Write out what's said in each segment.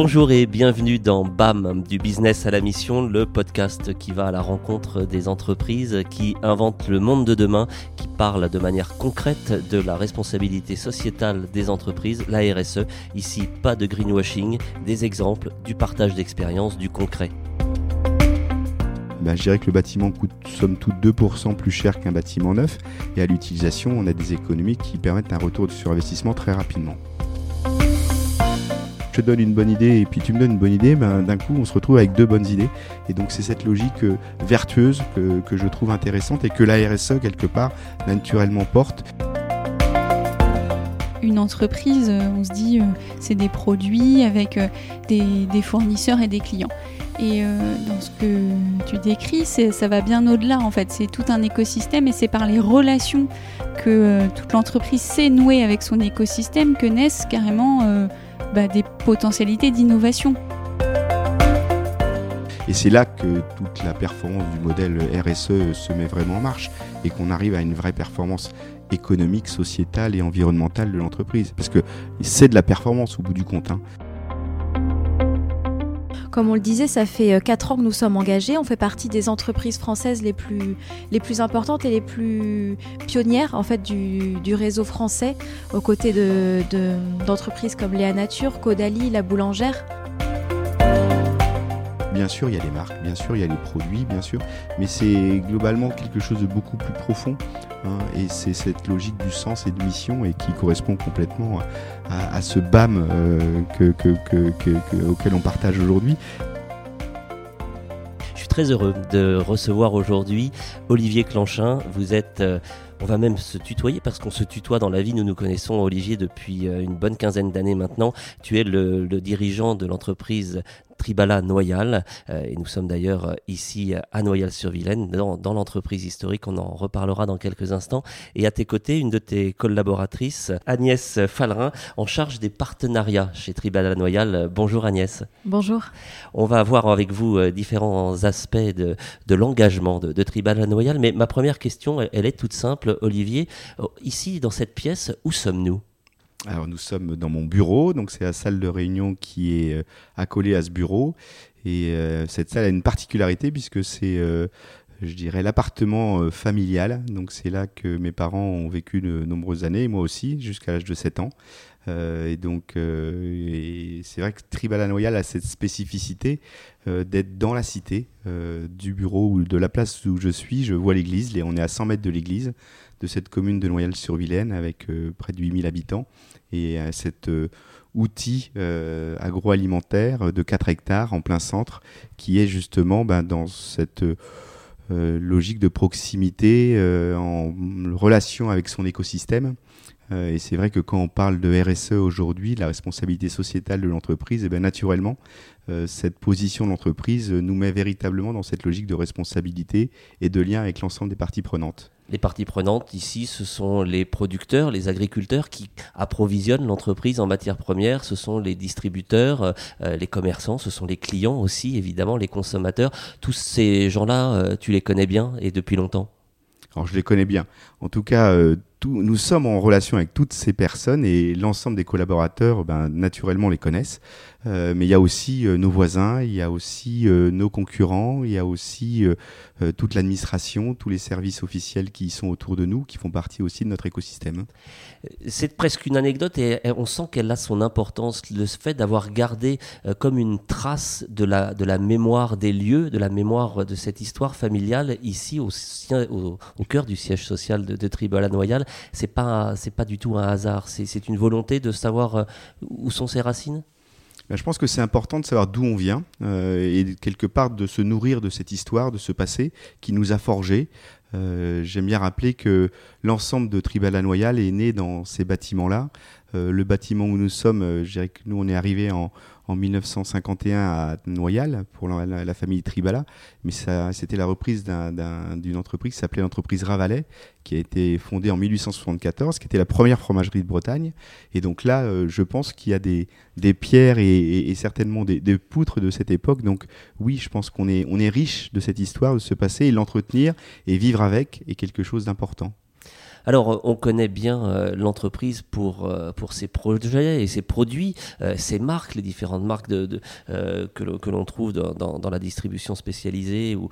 Bonjour et bienvenue dans BAM, du business à la mission, le podcast qui va à la rencontre des entreprises, qui inventent le monde de demain, qui parle de manière concrète de la responsabilité sociétale des entreprises, la RSE. Ici, pas de greenwashing, des exemples, du partage d'expériences, du concret. Ben, je dirais que le bâtiment coûte somme toute 2% plus cher qu'un bâtiment neuf et à l'utilisation, on a des économies qui permettent un retour sur investissement très rapidement te donne une bonne idée et puis tu me donnes une bonne idée, ben, d'un coup on se retrouve avec deux bonnes idées. Et donc c'est cette logique euh, vertueuse que, je trouve intéressante et que la RSE quelque part naturellement porte. Une entreprise, euh, on se dit, euh, c'est des produits avec des, fournisseurs et des clients. Et dans ce que tu décris, ça va bien au-delà en fait. C'est tout un écosystème et c'est par les relations que toute l'entreprise sait nouer avec son écosystème que naissent carrément bah, des potentialités d'innovation. Et c'est là que toute la performance du modèle RSE se met vraiment en marche et qu'on arrive à une vraie performance économique, sociétale et environnementale de l'entreprise. Parce que c'est de la performance au bout du compte. Hein. Comme on le disait, ça fait 4 euh, ans que nous sommes engagés. On fait partie des entreprises françaises les plus, les plus importantes et les plus pionnières en fait, du, réseau français, aux côtés d'entreprises de, comme Léa Nature, Caudalie, La Boulangère. Bien sûr, il y a les marques, bien sûr, il y a les produits, bien sûr, mais c'est globalement quelque chose de beaucoup plus profond. Hein, et c'est cette logique du sens et de mission et qui correspond complètement à, ce BAM euh, auquel on partage aujourd'hui. Je suis très heureux de recevoir aujourd'hui Olivier Clanchin. Vous êtes euh, on va même se tutoyer parce qu'on se tutoie dans la vie. Nous nous connaissons, Olivier, depuis euh, une bonne quinzaine d'années maintenant. Tu es le, le dirigeant de l'entreprise Tribala Noyal. Euh, et nous sommes d'ailleurs euh, ici à Noyal-sur-Vilaine, dans, l'entreprise historique. On en reparlera dans quelques instants. Et à tes côtés, une de tes collaboratrices, Agnès Fallerin, en charge des partenariats chez Tribala Noyal. Bonjour Agnès. Bonjour. On va voir avec vous euh, différents aspects de, l'engagement de, de Tribala Noyal. Mais ma première question, elle est toute simple, Olivier. Ici, dans cette pièce, où sommes-nous? Alors nous sommes dans mon bureau, donc c'est la salle de réunion qui est euh, accolée à ce bureau. Et euh, cette salle a une particularité puisque c'est, euh, je dirais, l'appartement familial. Donc c'est là que mes parents ont vécu de nombreuses années, moi aussi, jusqu'à l'âge de 7 ans. et donc c'est vrai que Tribala Noyal a cette spécificité d'être dans la cité du bureau ou de la place où je suis. Je vois l'église, on est à 100 mètres de l'église de cette commune de Noyal-sur-Vilaine avec près de 8000 habitants et à cet euh, outil euh, agroalimentaire de 4 hectares en plein centre qui est justement ben, dans cette euh, logique de proximité en relation avec son écosystème. et c'est vrai que quand on parle de RSE aujourd'hui, la responsabilité sociétale de l'entreprise, eh bien naturellement, cette position de l'entreprise nous met véritablement dans cette logique de responsabilité et de lien avec l'ensemble des parties prenantes. Les parties prenantes ici, ce sont les producteurs, les agriculteurs qui approvisionnent l'entreprise en matières premières, ce sont les distributeurs, euh, euh, les commerçants, ce sont les clients aussi, évidemment, les consommateurs. Tous ces gens-là, euh, tu les connais bien et depuis longtemps? Alors je les connais bien. En tout cas, nous sommes en relation avec toutes ces personnes et l'ensemble des collaborateurs, ben, naturellement, les connaissent. Euh, mais il y a aussi euh, nos voisins, il y a aussi euh, nos concurrents, il y a aussi toute l'administration, tous les services officiels qui sont autour de nous, qui font partie aussi de notre écosystème. C'est presque une anecdote et, on sent qu'elle a son importance, le fait d'avoir gardé comme une trace de la, de la mémoire des lieux, de la mémoire de cette histoire familiale ici au, cœur du siège social de, de Tribala Noyal. C'est pas, pas du tout un hasard, c'est une volonté de savoir où sont ses racines? Ben, je pense que c'est important de savoir d'où on vient euh, et quelque part de se nourrir de cette histoire, de ce passé qui nous a forgés. Euh, j'aime bien rappeler que l'ensemble de Tribala Noyal est né dans ces bâtiments-là. Euh, le bâtiment où nous sommes, je dirais que nous, on est arrivé en, en 1951 à Noyal pour la, famille Tribala, mais c'était la reprise d'une entreprise qui s'appelait l'entreprise Ravalet, qui a été fondée en 1874, qui était la première fromagerie de Bretagne. Et donc là, euh, je pense qu'il y a des, pierres et, certainement des, poutres de cette époque. Donc oui, je pense qu'on est, on est riche de cette histoire, de ce passé, et l'entretenir et vivre avec est quelque chose d'important. Alors, on connaît bien euh, l'entreprise pour, euh, pour ses projets et ses produits, euh, ses marques, les différentes marques que l'on trouve dans, la distribution spécialisée ou,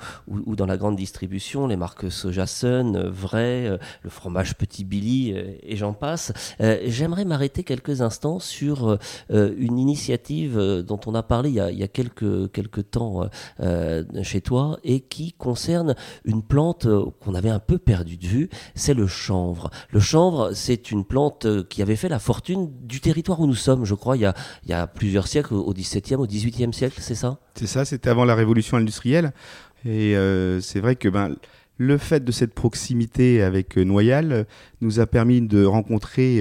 dans la grande distribution, les marques Soja Sun, Vrai, le fromage Petit Billy et j'en passe. J'aimerais m'arrêter quelques instants sur une initiative dont on a parlé il y a, il quelques, temps chez toi et qui concerne une plante qu'on avait un peu perdue de vue, c'est le Le chanvre, c'est une plante euh, qui avait fait la fortune du territoire où nous sommes, je crois, il y a, plusieurs siècles, au XVIIe, au XVIIIe siècle, c'est ça? C'est ça, c'était avant la révolution industrielle. Et euh, c'est vrai que ben, le fait de cette proximité avec euh, Noyal nous a permis de rencontrer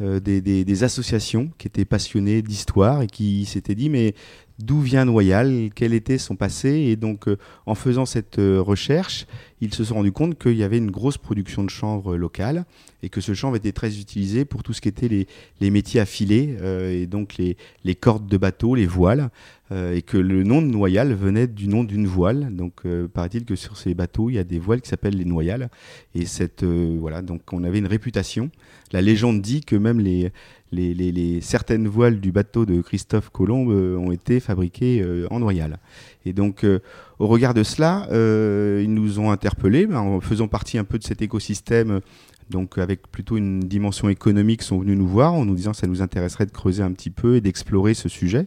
des, associations qui étaient passionnées d'histoire et qui s'étaient dit mais d'où vient Noyal, quel était son passé? Et donc, en faisant cette recherche, ils se sont rendus compte qu'il y avait une grosse production de chanvre locale et que ce chanvre était très utilisé pour tout ce qui était les, métiers affilés euh, et donc les, les, cordes de bateau, les voiles. et que le nom de Noyal venait du nom d'une voile. Donc, paraît-il que sur ces bateaux, il y a des voiles qui s'appellent les Noyales. Et cette, voilà, donc on avait une réputation. La légende dit que même les, les, certaines voiles du bateau de Christophe Colomb euh, ont été fabriquées euh, en Noyal. Et donc, euh, au regard de cela, ils nous ont interpellés, ben, en faisant partie un peu de cet écosystème donc avec plutôt une dimension économique, sont venus nous voir en nous disant que ça nous intéresserait de creuser un petit peu et d'explorer ce sujet.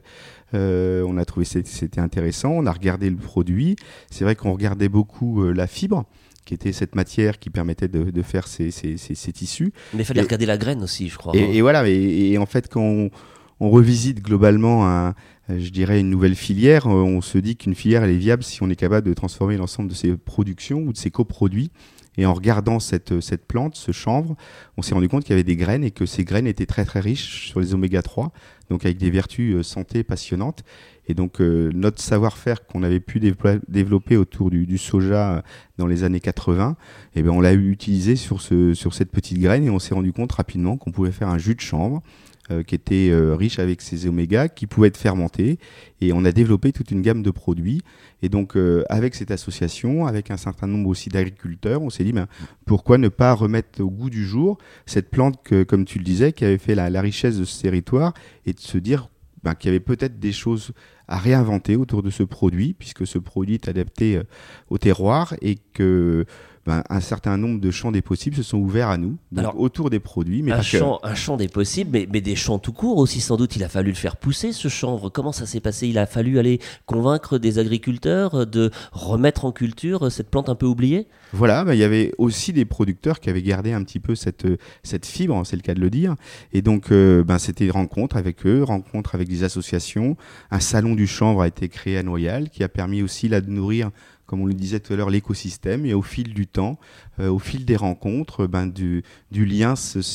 on a trouvé que c'était intéressant, on a regardé le produit. C'est vrai qu'on regardait beaucoup la fibre qui était cette matière qui permettait de, faire ces, tissus. Mais il fallait regarder la graine aussi, je crois. Et, voilà, et, en fait, quand on, revisite globalement, un, je dirais, une nouvelle filière, euh, on se dit qu'une filière, elle est viable si on est capable de transformer l'ensemble de ses productions ou de ses coproduits. Et en regardant cette, cette plante, ce chanvre, on s'est rendu compte qu'il y avait des graines et que ces graines étaient très très riches sur les oméga 3, donc avec des vertus euh, santé passionnantes. Et donc euh, notre savoir-faire qu'on avait pu développer autour du, soja euh, dans les années 80, eh bien, on l'a utilisé sur, ce, sur cette petite graine et on s'est rendu compte rapidement qu'on pouvait faire un jus de chanvre euh, qui était riche avec ces oméga, qui pouvait être fermenté. Et on a développé toute une gamme de produits. Et donc, avec cette association, avec un certain nombre aussi d'agriculteurs, on s'est dit, ben, pourquoi ne pas remettre au goût du jour cette plante que, comme tu le disais, qui avait fait la, la richesse de ce territoire, et de se dire ben, qu'il y avait peut-être des choses à réinventer autour de ce produit, puisque ce produit est adapté euh, au terroir et que ben, un certain nombre de champs des possibles se sont ouverts à nous, donc autour des produits. Mais un, champ, un champ des possibles, mais, mais, des champs tout court aussi, sans doute. Il a fallu le faire pousser, ce chanvre. Comment ça s'est passé? Il a fallu aller convaincre des agriculteurs de remettre en culture cette plante un peu oubliée? Voilà, ben, il y avait aussi des producteurs qui avaient gardé un petit peu cette, cette fibre, c'est le cas de le dire. Et donc, euh, ben, c'était une rencontre avec eux, rencontre avec des associations. Un salon du chanvre a été créé à Noyal, qui a permis aussi là, de nourrir comme on le disait tout à l'heure, l'écosystème. Et au fil du temps, euh, au fil des rencontres, ben, du, lien,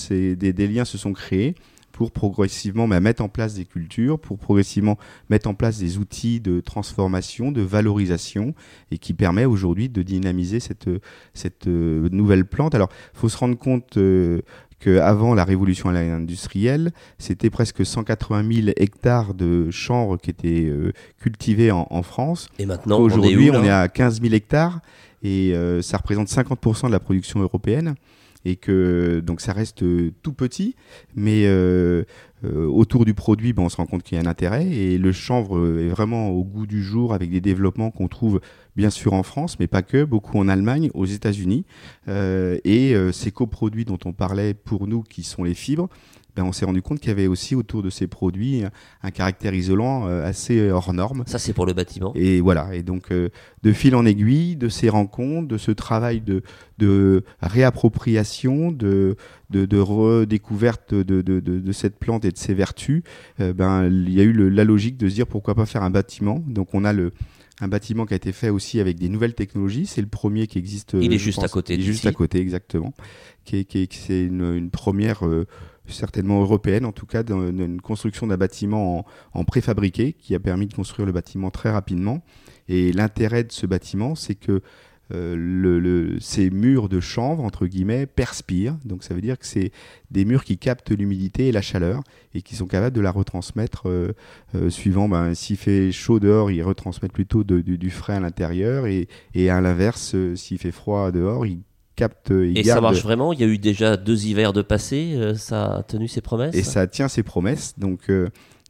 des, des, liens se sont créés pour progressivement ben, mettre en place des cultures, pour progressivement mettre en place des outils de transformation, de valorisation, et qui permet aujourd'hui de dynamiser cette, cette euh, nouvelle plante. Alors, il faut se rendre compte euh, qu'avant la révolution industrielle, c'était presque 180 000 hectares de chanvre qui étaient euh, cultivés en, France. Et maintenant, aujourd'hui, on, est à 15 000 hectares et euh, ça représente 50% de la production européenne. Et que donc ça reste euh, tout petit, mais autour du produit, ben, on se rend compte qu'il y a un intérêt. Et le chanvre est vraiment au goût du jour avec des développements qu'on trouve bien sûr en France, mais pas que, beaucoup en Allemagne, aux États-Unis. Euh, et euh, ces coproduits dont on parlait pour nous, qui sont les fibres, ben, on s'est rendu compte qu'il y avait aussi autour de ces produits un, caractère isolant euh, assez hors norme. Ça, c'est pour le bâtiment. Et voilà. Et donc, de fil en aiguille, de ces rencontres, de ce travail de, de réappropriation, de, de, redécouverte de, de, cette plante et de ses vertus, ben, il y a eu la logique de se dire pourquoi pas faire un bâtiment. Donc, on a le, un bâtiment qui a été fait aussi avec des nouvelles technologies. C'est le premier qui existe. Il est juste à côté. Il est juste à côté, exactement. Qui qui c'est une, première, euh, certainement européenne, en tout cas, d'une construction d'un bâtiment en, préfabriqué qui a permis de construire le bâtiment très rapidement. Et l'intérêt de ce bâtiment, c'est que euh, le, ces murs de chanvre, entre guillemets, perspirent. Donc ça veut dire que c'est des murs qui captent l'humidité et la chaleur et qui sont capables de la retransmettre euh, euh, suivant, ben, s'il fait chaud dehors, ils retransmettent plutôt du, frais à l'intérieur et, et, à l'inverse, s'il fait froid dehors, ils capte et, et ça marche vraiment? Il y a eu déjà deux hivers de passé. ça a tenu ses promesses? Et ça tient ses promesses. Donc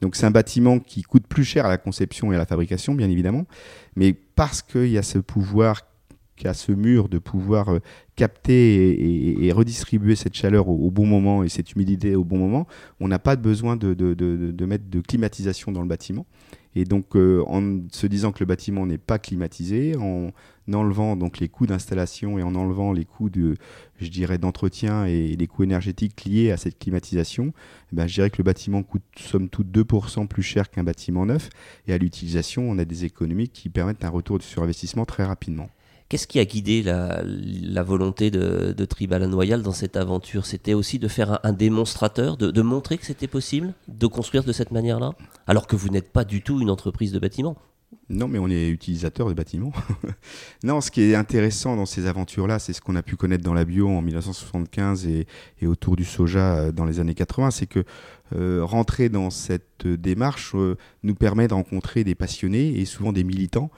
donc c'est un bâtiment qui coûte plus cher à la conception et à la fabrication, bien évidemment, mais parce qu'il y a ce pouvoir a ce mur de pouvoir euh, capter et, redistribuer cette chaleur au, bon moment et cette humidité au bon moment, on n'a pas besoin de, mettre de climatisation dans le bâtiment. Et donc, euh, en se disant que le bâtiment n'est pas climatisé, en enlevant donc les coûts d'installation et en enlevant les coûts de, je d'entretien et les coûts énergétiques liés à cette climatisation, eh ben, je dirais que le bâtiment coûte somme toute 2% plus cher qu'un bâtiment neuf. Et à l'utilisation, on a des économies qui permettent un retour sur investissement très rapidement. Qu'est-ce qui a guidé la, volonté de, de Tribal Royal dans cette aventure? C'était aussi de faire un, démonstrateur, de, montrer que c'était possible de construire de cette manière-là? Alors que vous n'êtes pas du tout une entreprise de bâtiment. Non, mais on est utilisateur de bâtiments. non, ce qui est intéressant dans ces aventures-là, c'est ce qu'on a pu connaître dans la bio en 1975 et, autour du soja euh, dans les années 80, c'est que euh, rentrer dans cette démarche euh, nous permet de rencontrer des passionnés et souvent des militants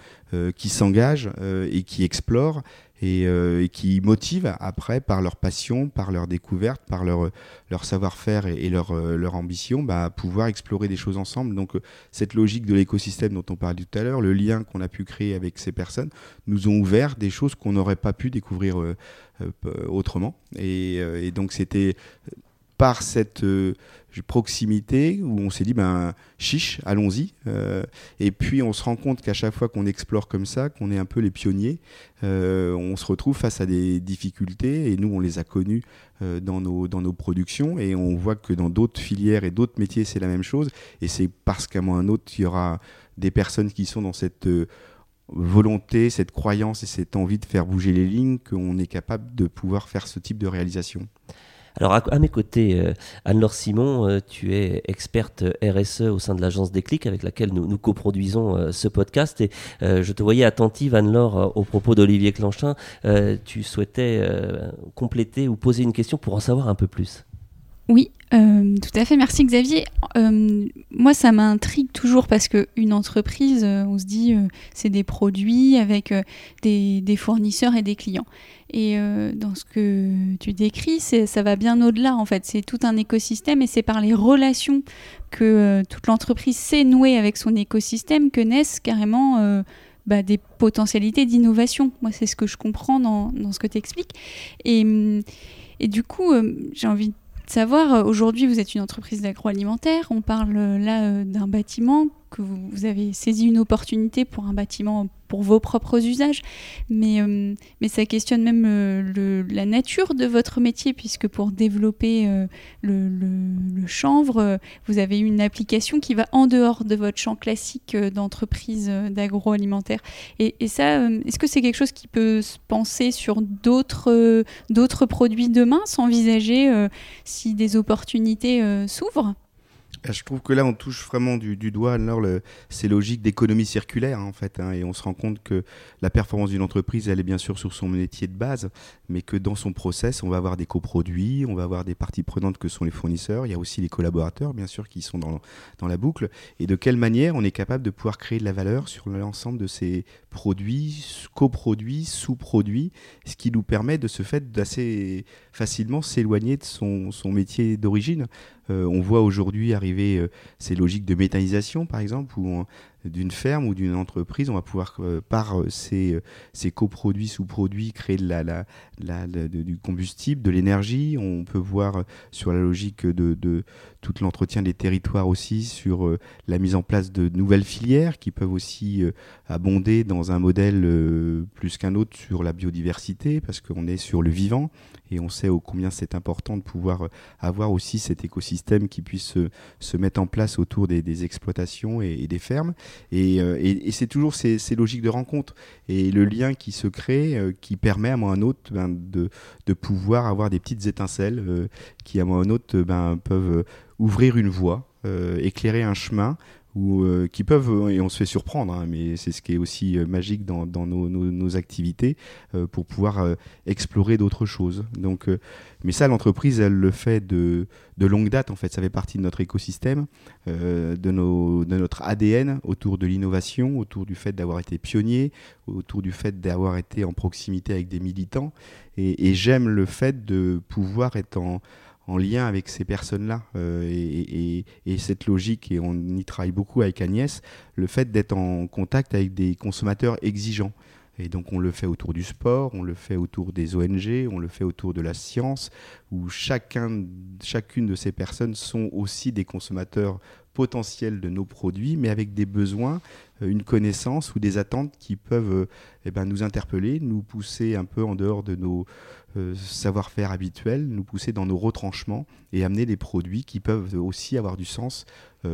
qui s'engagent et qui explorent et, qui motivent après par leur passion, par leur découverte, par leur, leur savoir-faire et, leur, leur, ambition bah, à pouvoir explorer des choses ensemble. Donc cette logique de l'écosystème dont on parlait tout à l'heure, le lien qu'on a pu créer avec ces personnes, nous ont ouvert des choses qu'on n'aurait pas pu découvrir autrement. Et donc c'était par cette euh, proximité où on s'est dit ben chiche, allons-y. Euh, et puis on se rend compte qu'à chaque fois qu'on explore comme ça, qu'on est un peu les pionniers, euh, on se retrouve face à des difficultés et nous on les a connues dans nos dans nos productions et on voit que dans d'autres filières et d'autres métiers c'est la même chose. Et c'est parce qu'à un autre il y aura des personnes qui sont dans cette volonté, cette croyance et cette envie de faire bouger les lignes qu'on est capable de pouvoir faire ce type de réalisation. Alors à, mes côtés, euh, Anne-Laure Simon, euh, tu es experte RSE au sein de l'agence Déclic avec laquelle nous, coproduisons euh, ce podcast. Et je te voyais attentive, Anne-Laure, au propos d'Olivier Clanchin. tu souhaitais compléter ou poser une question pour en savoir un peu plus. Oui, tout à fait. Merci Xavier. moi, ça m'intrigue toujours parce qu'une entreprise, on se dit, c'est des produits avec des, fournisseurs et des clients. Et euh, dans ce que tu décris, ça va bien au-delà en fait. C'est tout un écosystème et c'est par les relations que euh, toute l'entreprise s'est nouée avec son écosystème que naissent carrément euh, bah, des potentialités d'innovation. Moi, c'est ce que je comprends dans, ce que tu expliques. Et, et, du coup, j'ai envie savoir, aujourd'hui, vous êtes une entreprise d'agroalimentaire. On parle là d'un bâtiment que vous, avez saisi une opportunité pour un bâtiment pour vos propres usages, mais, euh, mais ça questionne même euh, la nature de votre métier, puisque pour développer euh, le, chanvre, vous avez une application qui va en dehors de votre champ classique d'entreprise d'agroalimentaire. Et, et, ça, est-ce que c'est quelque chose qui peut se penser sur d'autres produits demain, s'envisager si des opportunités s'ouvrent? Je trouve que là, on touche vraiment du, doigt alors ces logiques d'économie circulaire, en fait. Hein, et on se rend compte que la performance d'une entreprise, elle est bien sûr sur son métier de base, mais que dans son process, on va avoir des coproduits, on va avoir des parties prenantes que sont les fournisseurs, il y a aussi les collaborateurs, bien sûr, qui sont dans la boucle. Et de quelle manière on est capable de pouvoir créer de la valeur sur l'ensemble de ces produits, coproduits, sous-produits, ce qui nous permet de ce fait d'assez facilement s'éloigner de son, métier d'origine. Euh, on voit aujourd'hui arriver euh, ces logiques de méthanisation, par exemple, où d'une ferme ou d'une entreprise, on va pouvoir, euh, par ces, coproduits, sous-produits, créer du combustible, de l'énergie. On peut voir sur la logique de, tout l'entretien des territoires aussi, sur la mise en place de nouvelles filières qui peuvent aussi abonder dans un modèle plus qu'un autre sur la biodiversité, parce qu'on est sur le vivant et on sait combien c'est important de pouvoir euh, avoir aussi cet écosystème qui puisse se, mettre en place autour des, exploitations et, des fermes. Euh, et, c'est toujours ces, logiques de rencontre. Et le lien qui se crée euh, qui permet à moi un autre ben, de, pouvoir avoir des petites étincelles qui à moi un autre ben, peuvent ouvrir une voie, éclairer un chemin ou qui peuvent, et on se fait surprendre, hein, mais c'est ce qui est aussi magique dans, nos, activités, pour pouvoir explorer d'autres choses. Donc, mais ça, l'entreprise, elle le fait de, longue date, en fait. Ça fait partie de notre écosystème, de notre ADN autour de l'innovation, autour du fait d'avoir été pionnier, autour du fait d'avoir été en proximité avec des militants. Et, j'aime le fait de pouvoir être en, lien avec ces personnes-là euh, et, cette logique, et on y travaille beaucoup avec Agnès, le fait d'être en contact avec des consommateurs exigeants. Et donc on le fait autour du sport, on le fait autour des ONG, on le fait autour de la science, où chacun, chacune de ces personnes sont aussi des consommateurs potentiels de nos produits, mais avec des besoins, euh, une connaissance ou des attentes qui peuvent euh, eh ben, nous interpeller, nous pousser un peu en dehors de nos euh, savoir-faire habituels, nous pousser dans nos retranchements et amener des produits qui peuvent aussi avoir du sens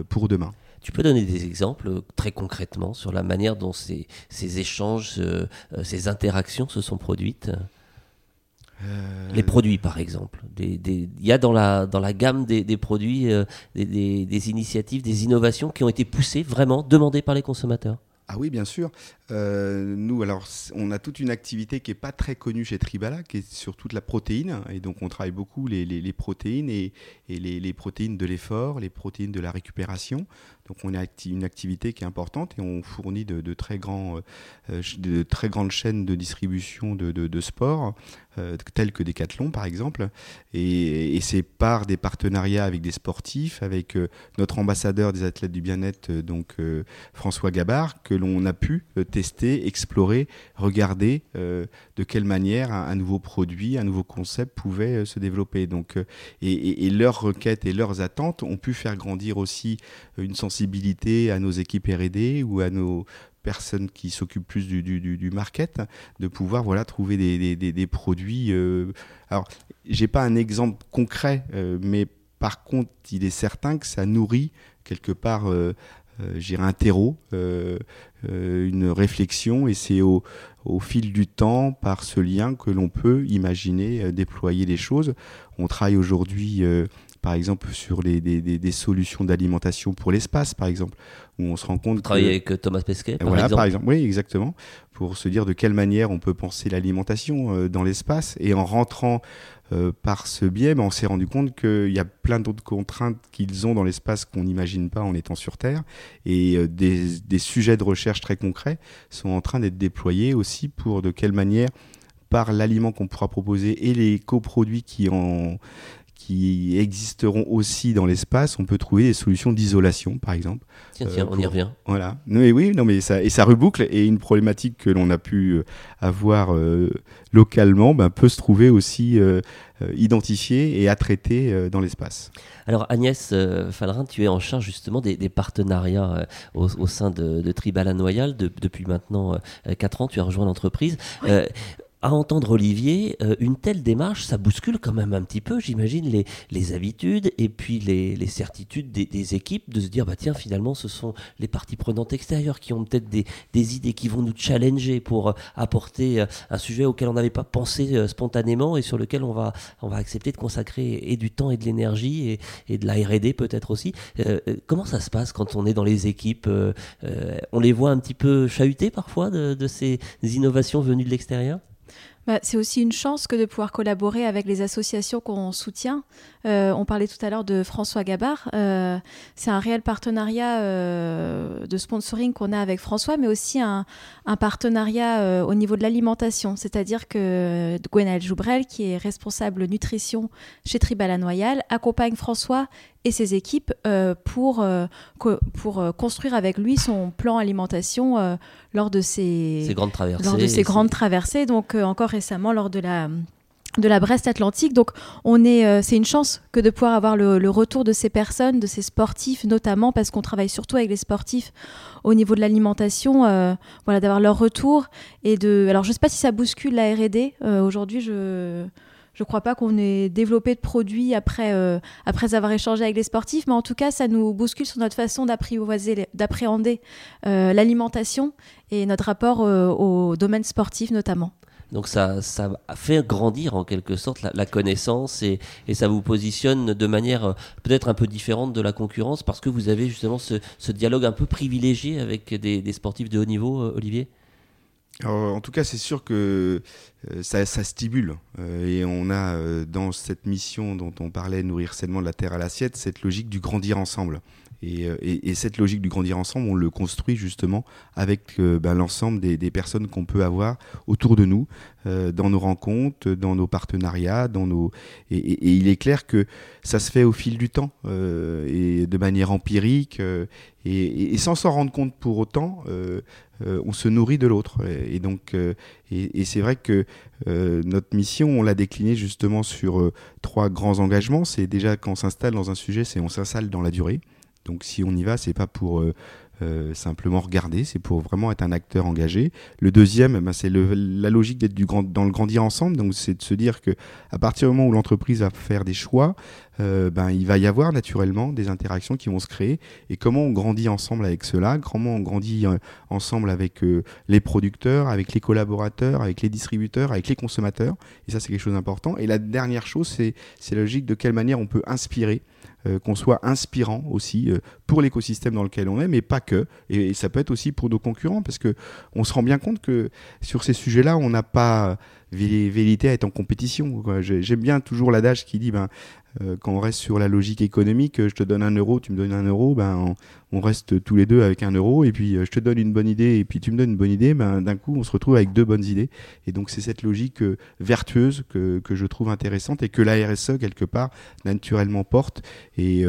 pour demain. Tu peux donner des exemples très concrètement sur la manière dont ces, ces échanges, ces interactions se sont produites? Les produits, par exemple. Il y a dans la, dans la gamme des, produits des, des, initiatives, des innovations qui ont été poussées, vraiment demandées par les consommateurs? Ah oui, bien sûr. Euh, nous, alors, on a toute une activité qui n'est pas très connue chez Tribala, qui est sur toute la protéine. Et donc, on travaille beaucoup les, protéines et, les, protéines de l'effort, les protéines de la récupération. Donc, on a une activité qui est importante et on fournit de, très, grands, euh, de très grandes chaînes de distribution de, de, de sport, euh, telles que Decathlon, par exemple. Et, et c'est par des partenariats avec des sportifs, avec euh, notre ambassadeur des athlètes du bien-être, donc François Gabard, que l'on a pu tester, explorer, regarder euh, de quelle manière un, nouveau produit, un nouveau concept pouvait euh, se développer. Donc, euh, et, leurs requêtes et leurs attentes ont pu faire grandir aussi une sensibilité à nos équipes R&D ou à nos personnes qui s'occupent plus du, market, de pouvoir voilà, trouver des, produits. alors, j'ai pas un exemple concret, mais par contre, il est certain que ça nourrit quelque part euh, j'irai un terreau, euh, euh, une réflexion, et c'est au, au, fil du temps, par ce lien, que l'on peut imaginer déployer les choses. On travaille aujourd'hui par exemple sur les, des, des, solutions d'alimentation pour l'espace, par exemple, où on se rend compte. Vous travaillez avec Thomas Pesquet, par voilà, exemple. par exemple. Oui, exactement, pour se dire de quelle manière on peut penser l'alimentation dans l'espace, et en rentrant euh, par ce biais, ben, on s'est rendu compte qu'il y a plein d'autres contraintes qu'ils ont dans l'espace qu'on n'imagine pas en étant sur Terre. Et euh, des, des, sujets de recherche très concrets sont en train d'être déployés aussi pour de quelle manière, par l'aliment qu'on pourra proposer et les coproduits qui en qui existeront aussi dans l'espace, on peut trouver des solutions d'isolation, par exemple. Tiens, tiens, on y euh, revient. Voilà. Mais oui, non, mais ça, et ça reboucle, et une problématique que l'on a pu euh, avoir euh, localement ben, peut se trouver aussi identifiée et à traiter dans l'espace. Alors Agnès Fallerin, tu es en charge justement des, oui. au, au, sein de, de Noyal de, depuis maintenant 4 ans. Tu as rejoint l'entreprise. Oui à entendre Olivier, euh, une telle démarche, ça bouscule quand même un petit peu, j'imagine, les, les, habitudes et puis les, les certitudes des, équipes de se dire, bah tiens, finalement, ce sont les parties prenantes extérieures qui ont peut-être des, des, idées qui vont nous challenger pour euh, apporter euh, un sujet auquel on n'avait pas pensé spontanément et sur lequel on va, on va accepter de consacrer et du temps et de l'énergie et, et, de la R&D peut-être aussi. comment ça se passe quand on est dans les équipes On les voit un petit peu chahutés parfois de, de ces innovations venues de l'extérieur? Bah, c'est aussi une chance que de pouvoir collaborer avec les associations qu'on soutient. Euh, on parlait tout à l'heure de François Gabard. Euh, c'est un réel partenariat euh, de sponsoring qu'on a avec François, mais aussi un, un partenariat au niveau de l'alimentation. C'est-à-dire que Gwenaël Joubrel, qui est responsable nutrition chez Tribala Noyal, accompagne François et ses équipes euh, pour, euh, pour euh, construire avec lui son plan alimentation lors de ces, grandes traversées. Lors de ces grandes traversées, donc encore récemment lors de la de la Brest Atlantique. Donc, on est, c'est une chance que de pouvoir avoir le, retour de ces personnes, de ces sportifs, notamment parce qu'on travaille surtout avec les sportifs au niveau de l'alimentation. voilà, d'avoir leur retour et de. Alors, je sais pas si ça bouscule la R&D. Aujourd'hui, je je ne crois pas qu'on ait développé de produits après, euh, après avoir échangé avec les sportifs, mais en tout cas, ça nous bouscule sur notre façon d'appréhender euh, l'alimentation et notre rapport euh, au domaine sportif notamment. Donc ça, ça fait grandir en quelque sorte la, connaissance et, ça vous positionne de manière euh, peut-être un peu différente de la concurrence parce que vous avez justement ce, dialogue un peu privilégié avec des, sportifs de haut niveau, euh, Olivier? En tout cas, c'est sûr que euh, ça, stimule. et on a dans cette mission dont on parlait, nourrir sainement de la terre à l'assiette, cette logique du grandir ensemble. Euh, et, cette logique du grandir ensemble, on le construit justement avec euh, ben, l'ensemble des, personnes qu'on peut avoir autour de nous, euh, dans nos rencontres, dans nos partenariats, dans nos... Et, il est clair que ça se fait au fil du temps et de manière empirique et, sans s'en rendre compte pour autant. on se nourrit de l'autre. Et, donc, et, c'est vrai que notre mission, on l'a déclinée justement sur trois grands engagements. C'est déjà quand on s'installe dans un sujet, c'est on s'installe dans la durée. Donc si on y va, c'est pas pour euh, euh, simplement regarder, c'est pour vraiment être un acteur engagé. Le deuxième, ben, c'est la logique d'être dans le grandir ensemble. Donc c'est de se dire que à partir du moment où l'entreprise va faire des choix, euh, ben, il va y avoir naturellement des interactions qui vont se créer. Et comment on grandit ensemble avec cela Comment on grandit ensemble avec les producteurs, avec les collaborateurs, avec les distributeurs, avec les consommateurs. Et ça, c'est quelque chose d'important. Et la dernière chose, c'est la logique de quelle manière on peut inspirer euh, qu'on soit inspirant aussi euh, pour l'écosystème dans lequel on est, mais pas que. Et, ça peut être aussi pour nos concurrents, parce que on se rend bien compte que sur ces sujets-là, on n'a pas vérité à être en compétition. J'aime bien toujours l'adage qui dit ben, euh, quand on reste sur la logique économique, je te donne un euro, tu me donnes un euro, ben, on, reste tous les deux avec un euro, et puis je te donne une bonne idée, et puis tu me donnes une bonne idée, ben, d'un coup, on se retrouve avec deux bonnes idées. Et donc, c'est cette logique vertueuse que, que, je trouve intéressante et que la RSE, quelque part, naturellement porte. Et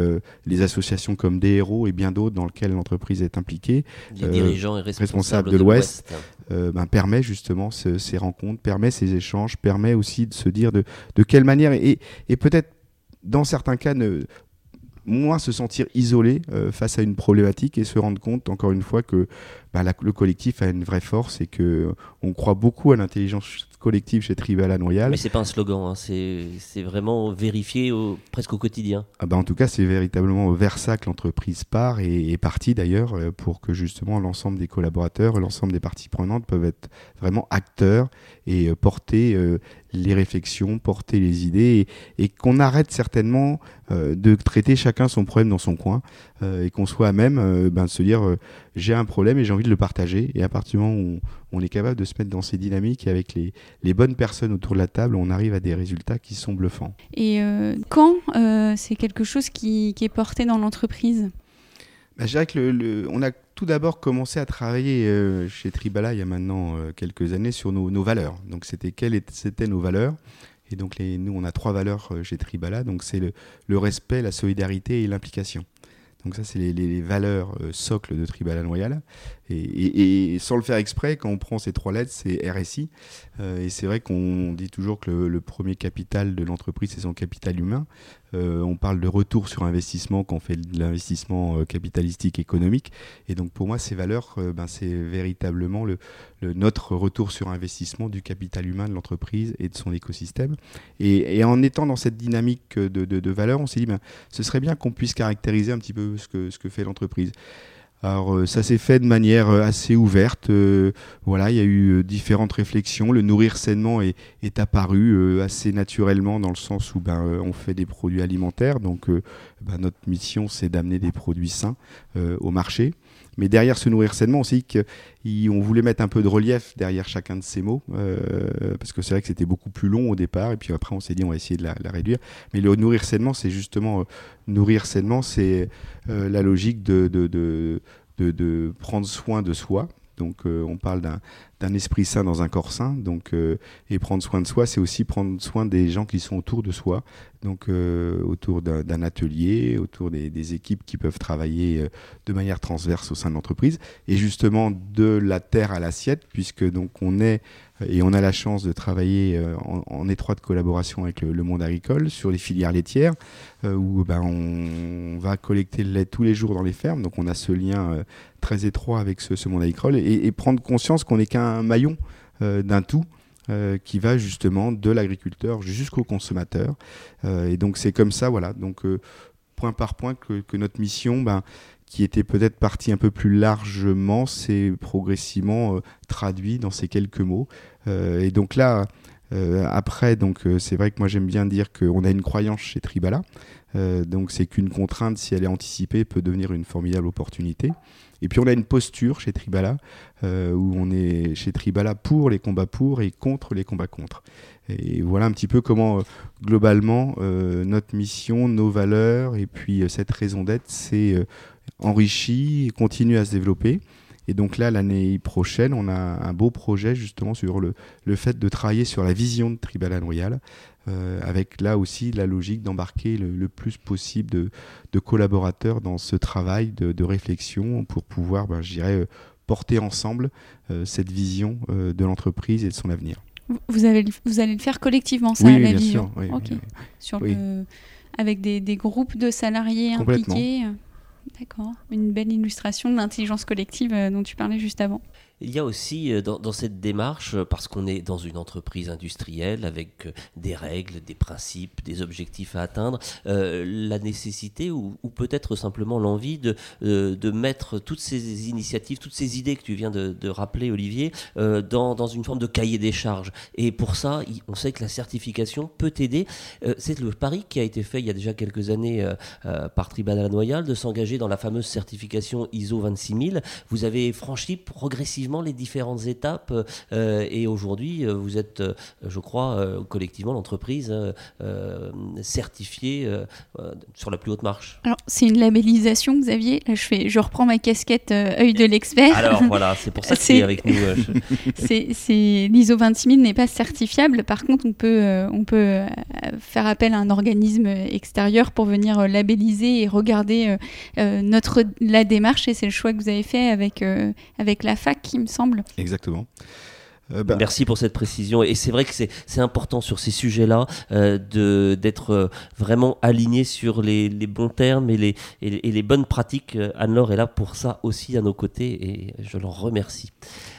les associations comme des héros et bien d'autres dans lesquelles l'entreprise est impliquée, les dirigeants et responsables, de l'Ouest, euh, ben, permet justement ces rencontres, permet ces échanges, permet aussi de se dire de, de quelle manière, et, et peut-être dans certains cas, ne, moins se sentir isolé euh, face à une problématique et se rendre compte, encore une fois, que bah, le collectif a une vraie force et que on croit beaucoup à l'intelligence collective chez Tribal Noyal. Mais c'est pas un slogan, hein, c'est vraiment vérifié au, presque au quotidien. Ah bah en tout cas, c'est véritablement vers ça que l'entreprise part et est partie d'ailleurs euh, pour que justement l'ensemble des collaborateurs, l'ensemble des parties prenantes peuvent être vraiment acteurs et euh, porter les réflexions, porter les idées et, qu'on arrête certainement euh, de traiter chacun son problème dans son coin euh, et qu'on soit à même euh, ben, de se dire j'ai un problème et j'ai envie de le partager. Et à partir du moment où on, est capable de se mettre dans ces dynamiques et avec les, les, bonnes personnes autour de la table, on arrive à des résultats qui sont bluffants. Et quand c'est quelque chose qui, qui, est porté dans l'entreprise? Ben, Je dirais que le, on a tout d'abord commencé à travailler euh, chez Tribala il y a maintenant euh, quelques années sur nos, valeurs. Donc c'était quelles étaient nos valeurs Et donc les, nous on a trois valeurs euh, chez Tribala. Donc c'est le, le, respect, la solidarité et l'implication. Donc ça, c'est les, valeurs euh, socles de Tribal Loyal. Et, et, sans le faire exprès, quand on prend ces trois lettres, c'est RSI. Euh, et c'est vrai qu'on dit toujours que le, premier capital de l'entreprise, c'est son capital humain. Euh, on parle de retour sur investissement quand on fait de l'investissement capitalistique économique. Et donc pour moi, ces valeurs, ben, c'est véritablement le, notre retour sur investissement du capital humain de l'entreprise et de son écosystème. Et, en étant dans cette dynamique de, de, valeurs, on s'est dit, ben, ce serait bien qu'on puisse caractériser un petit peu ce que, ce que fait l'entreprise. Alors euh, ça s'est fait de manière euh, assez ouverte. Euh, voilà, il y a eu différentes réflexions. Le nourrir sainement est, apparu assez naturellement dans le sens où ben, on fait des produits alimentaires. Donc ben, notre mission c'est d'amener des produits sains au marché. Mais derrière se nourrir sainement, dit qu'on voulait mettre un peu de relief derrière chacun de ces mots, euh, parce que c'est vrai que c'était beaucoup plus long au départ, et puis après on s'est dit on va essayer de la, réduire. Mais le nourrir sainement, c'est justement, euh, nourrir sainement, c'est euh, la logique de, prendre soin de soi. Donc on parle d'un esprit sain dans un corps sain. Donc, et prendre soin de soi, c'est aussi prendre soin des gens qui sont autour de soi donc euh, autour d'un atelier, autour des, équipes qui peuvent travailler euh, de manière transverse au sein de l'entreprise, et justement de la terre à l'assiette, puisque donc on est et on a la chance de travailler euh, en, étroite collaboration avec le, monde agricole sur les filières laitières, où ben, on, va collecter le lait tous les jours dans les fermes, donc on a ce lien très étroit avec ce, monde agricole, et prendre conscience qu'on n'est qu'un maillon d'un tout. Euh, qui va justement de l'agriculteur jusqu'au consommateur. Euh, et donc c'est comme ça, voilà. Donc euh, point par point que, notre mission, ben, qui était peut-être parti un peu plus largement, s'est progressivement traduit dans ces quelques mots. et donc là, après, donc c'est vrai que moi j'aime bien dire qu'on a une croyance chez Tribala. donc c'est qu'une contrainte, si elle est anticipée, peut devenir une formidable opportunité. Et puis on a une posture chez Tribala, euh, où on est chez Tribala pour les combats pour et contre les combats contre. Et voilà un petit peu comment, euh, globalement, euh, notre mission, nos valeurs, et puis cette raison d'être s'est enrichie et continue à se développer. Et donc là, l'année prochaine, on a un beau projet justement sur le, le fait de travailler sur la vision de Tribala Royal, euh, avec là aussi la logique d'embarquer le, plus possible de, collaborateurs dans ce travail de, réflexion pour pouvoir, ben, je dirais, euh, porter ensemble euh, cette vision de l'entreprise et de son avenir. Vous, allez, vous allez le faire collectivement, ça, oui, la bien vision sûr, Sur Avec des, des, groupes de salariés impliqués D'accord, une belle illustration de l'intelligence collective dont tu parlais juste avant. Il y a aussi euh, dans, cette démarche, euh, parce qu'on est dans une entreprise industrielle avec euh, des règles, des principes, des objectifs à atteindre, la nécessité ou, peut-être simplement l'envie de, mettre toutes ces initiatives, toutes ces idées que tu viens de, rappeler, Olivier, dans, dans, une forme de cahier des charges. Et pour ça, on sait que la certification peut aider. C'est le pari qui a été fait il y a déjà quelques années par Tribunal Noyal de s'engager dans la fameuse certification ISO 26000. Vous avez franchi progressivement les différentes étapes euh, et aujourd'hui euh, vous êtes, euh, je crois, collectivement l'entreprise certifiée sur la plus haute marche. Alors c'est une labellisation, Xavier. Là, je fais, je reprends ma casquette œil de l'expert. Alors voilà, c'est pour ça que c'est avec nous. c'est l'ISO 26000 n'est pas certifiable. Par contre, on peut, on peut faire appel à un organisme extérieur pour venir labelliser et regarder notre la démarche et c'est le choix que vous avez fait avec avec la fac il me semble. Exactement. Euh, bah, Merci pour cette précision. Et c'est vrai que c'est important sur ces sujets-là euh, d'être euh, vraiment aligné sur les, bons termes et les, et les bonnes pratiques. Anne-Laure est là pour ça aussi à nos côtés et je l'en remercie.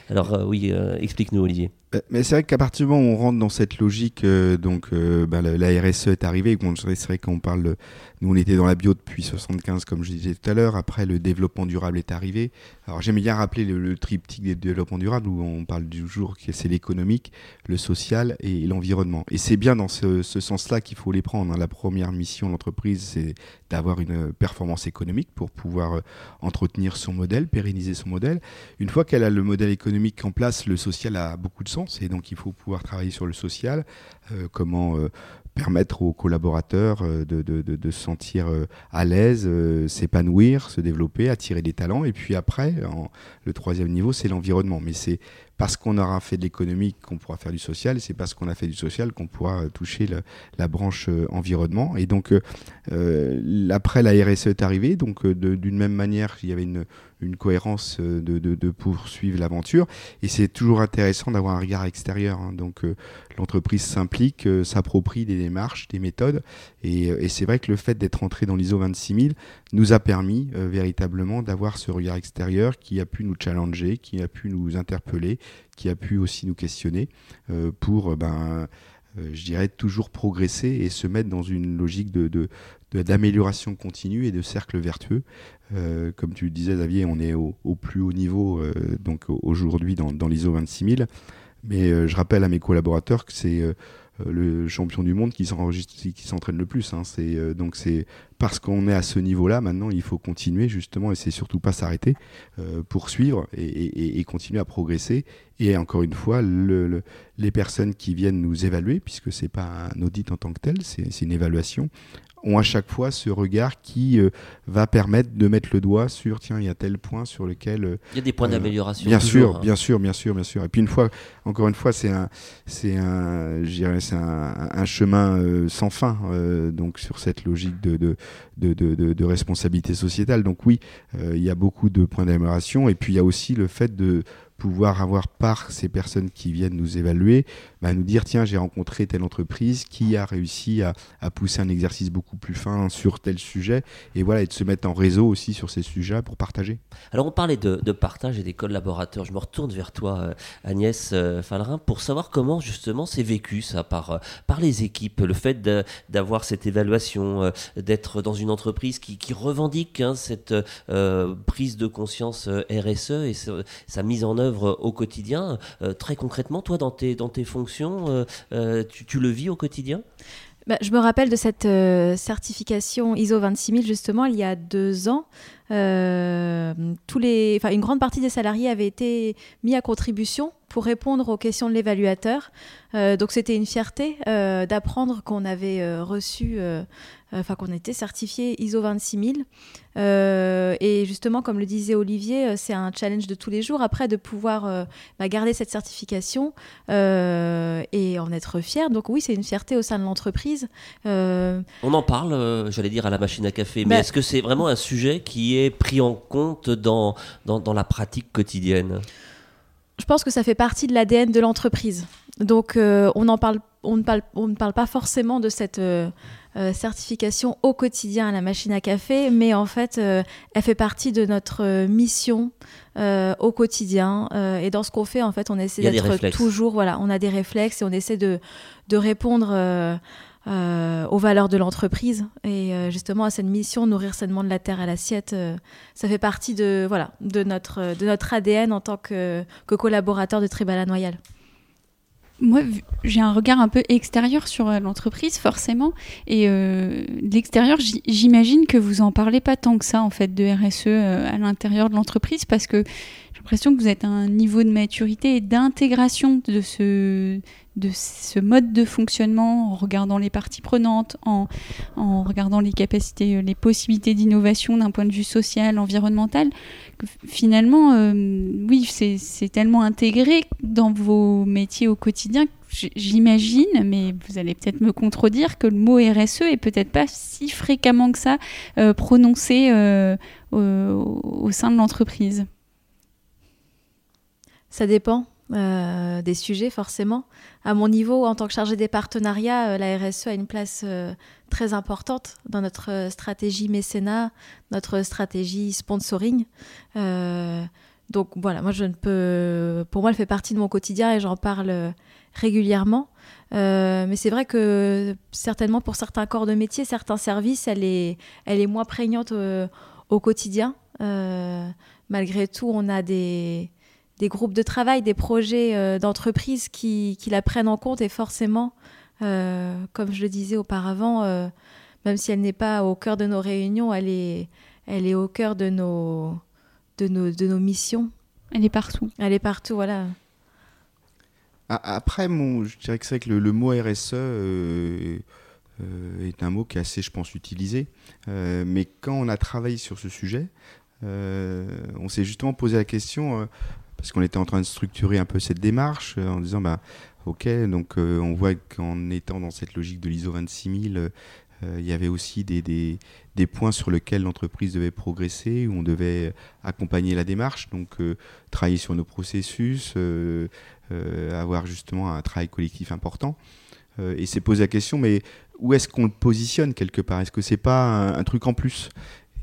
Alors oui, explique-nous Olivier. Mais c'est vrai qu'à partir du moment où on rentre dans cette logique, donc bah, la, RSE est arrivée, c'est vrai qu'on parle nous, on était dans la bio depuis 75, comme je disais tout à l'heure. Après, le développement durable est arrivé. Alors, j'aime bien rappeler le, triptyque des développements durables où on parle du jour que c'est l'économique, le social et l'environnement. Et c'est bien dans ce, sens-là qu'il faut les prendre. Hein. La première mission de l'entreprise, c'est d'avoir une performance économique pour pouvoir euh, entretenir son modèle, pérenniser son modèle. Une fois qu'elle a le modèle économique en place, le social a beaucoup de sens et donc il faut pouvoir travailler sur le social, euh, comment euh, permettre aux collaborateurs euh, de, de, de, se sentir euh, à l'aise, euh, s'épanouir, se développer, attirer des talents. Et puis après, le troisième niveau, c'est l'environnement. Mais c'est parce qu'on aura fait de l'économique qu'on pourra faire du social, c'est parce qu'on a fait du social qu'on pourra toucher la branche environnement. Et donc, après, la RSE est arrivée. Donc, d'une même manière, il y avait une, une cohérence de, de, poursuivre l'aventure. Et c'est toujours intéressant d'avoir un regard extérieur. Hein. Donc, l'entreprise s'implique, euh, s'approprie des démarches, des méthodes. Euh, et, c'est vrai que le fait d'être entré dans l'ISO 26000 nous a permis euh, véritablement d'avoir ce regard extérieur qui a pu nous challenger, qui a pu nous interpeller, qui a pu aussi nous questionner pour, ben, je dirais, toujours progresser et se mettre dans une logique de, d'amélioration continue et de cercle vertueux. comme tu le disais, Xavier, on est au, plus haut niveau donc aujourd'hui dans, dans l'ISO 26000. Mais euh, je rappelle à mes collaborateurs que c'est euh, le champion du monde qui s'entraîne le plus. Hein. C'est euh, donc c'est parce qu'on est à ce niveau-là maintenant, il faut continuer justement et c'est surtout pas s'arrêter, poursuivre et, et, continuer à progresser. Et encore une fois, le, les personnes qui viennent nous évaluer, puisque c'est pas un audit en tant que tel, c'est une évaluation, ont à chaque fois ce regard qui euh, va permettre de mettre le doigt sur tiens, il y a tel point sur lequel. Euh, il y a des points euh, d'amélioration. Bien sûr, hein. bien sûr, bien sûr, bien sûr. Et puis une fois, encore une fois, c'est un, c'est un, c'est un, un, chemin sans fin. donc sur cette logique de de, de, responsabilité sociétale. Donc oui, il y a beaucoup de points d'amélioration. Et puis il y a aussi le fait de pouvoir avoir par ces personnes qui viennent nous évaluer, bah, nous dire tiens j'ai rencontré telle entreprise qui a réussi à, pousser un exercice beaucoup plus fin sur tel sujet et voilà et de se mettre en réseau aussi sur ces sujets pour partager. Alors on parlait de, partage et des collaborateurs. Je me retourne vers toi euh, Agnès euh, Fallerin pour savoir comment justement c'est vécu ça par, euh, par les équipes, le fait d'avoir cette évaluation, d'être dans une entreprise qui, revendique hein, cette prise de conscience RSE et sa mise en œuvre au quotidien. très concrètement, toi dans tes, dans tes fonctions euh, euh, tu, le vis au quotidien? Bah, je me rappelle de cette euh, certification ISO 26000 justement il y a deux ans. Tous les, une grande partie des salariés avaient été mis à contribution pour répondre aux questions de l'évaluateur. donc c'était une fierté d'apprendre qu'on avait reçu euh, enfin qu'on était certifié ISO 26000. Euh, et justement, comme le disait Olivier, euh, c'est un challenge de tous les jours après de pouvoir bah, garder cette certification et en être fier. Donc oui, c'est une fierté au sein de l'entreprise. On en parle, j'allais dire, à la machine à café, mais bah est-ce que c'est vraiment un sujet qui est pris en compte dans, dans, dans la pratique quotidienne je pense que ça fait partie de l'ADN de l'entreprise. Donc on, en parle, on, ne parle, on ne parle pas forcément de cette euh, certification au quotidien à la machine à café, mais en fait, euh, elle fait partie de notre euh, mission au quotidien. et dans ce qu'on fait, en fait, on essaie d'être toujours, voilà, on a des réflexes et on essaie de, de répondre. Aux valeurs de l'entreprise et justement à cette mission nourrir sainement de la terre à l'assiette ça fait partie de voilà de notre de notre ADN en tant que, collaborateur de Tribala Noyal moi, j'ai un regard un peu extérieur sur euh, l'entreprise, forcément. Et euh, de l'extérieur, j'imagine que vous en parlez pas tant que ça, en fait, de RSE euh, à l'intérieur de l'entreprise, parce que j'ai l'impression que vous êtes à un niveau de maturité et d'intégration de ce, de ce mode de fonctionnement en regardant les parties prenantes, en, en regardant les capacités, les possibilités d'innovation d'un point de vue social, environnemental, finalement, euh, oui, c'est tellement intégré dans vos métiers au quotidien j'imagine, mais vous allez peut-être me contredire, que le mot RSE est peut-être pas si fréquemment que ça euh, prononcé euh, au sein de l'entreprise. Ça dépend. Euh, des sujets forcément. À mon niveau, en tant que chargé des partenariats, euh, la RSE a une place euh, très importante dans notre stratégie mécénat, notre stratégie sponsoring. donc voilà, moi je ne peux, pour moi, elle fait partie de mon quotidien et j'en parle régulièrement. mais c'est vrai que certainement pour certains corps de métier, certains services, elle est, elle est moins prégnante au quotidien. malgré tout, on a des des groupes de travail, des projets euh, d'entreprise qui, la prennent en compte et forcément, euh, comme je le disais auparavant, euh, même si elle n'est pas au cœur de nos réunions, elle est, elle est au cœur de nos, de, nos, de nos missions. Elle est partout. Elle est partout, voilà. Après, mon, je dirais que c'est que le, mot RSE est un mot qui est assez, je pense, utilisé. mais quand on a travaillé sur ce sujet, on s'est justement posé la question parce qu'on était en train de structurer un peu cette démarche euh, en disant bah ok donc euh, on voit qu'en étant dans cette logique de l'ISO 26000 euh, il y avait aussi des, points sur lesquels l'entreprise devait progresser, où on devait accompagner la démarche, donc travailler sur nos processus, avoir justement un travail collectif important. et c'est poser la question, mais où est-ce qu'on le positionne quelque part? Est-ce que c'est pas un, truc en plus?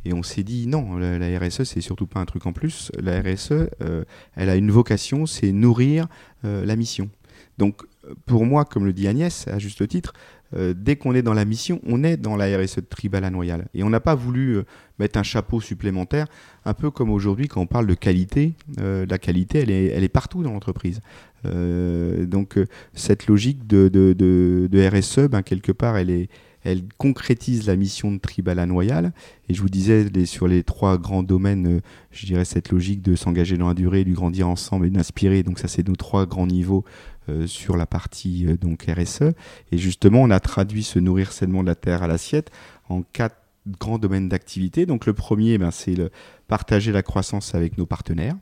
Et on s'est dit non, la, RSE, c'est surtout pas un truc en plus. La RSE, euh, elle a une vocation, c'est nourrir euh, la mission. Donc, pour moi, comme le dit Agnès, à juste titre, euh, dès qu'on est dans la mission, on est dans la RSE de Tribala Noyal. Et on n'a pas voulu mettre un chapeau supplémentaire, un peu comme aujourd'hui quand on parle de qualité. la qualité, elle est, elle est partout dans l'entreprise. donc, cette logique de, de, de RSE, ben, quelque part, elle est, elle concrétise la mission de Tribala Noyal. Et je vous disais, sur les trois grands domaines, euh, je dirais cette logique de s'engager dans la durée, du grandir ensemble et d'inspirer. Donc ça, c'est nos trois grands niveaux euh, sur la partie euh, donc RSE. Et justement, on a traduit ce nourrir sainement de la terre à l'assiette en quatre grands domaines d'activité. Donc le premier, ben, c'est partager la croissance avec nos partenaires.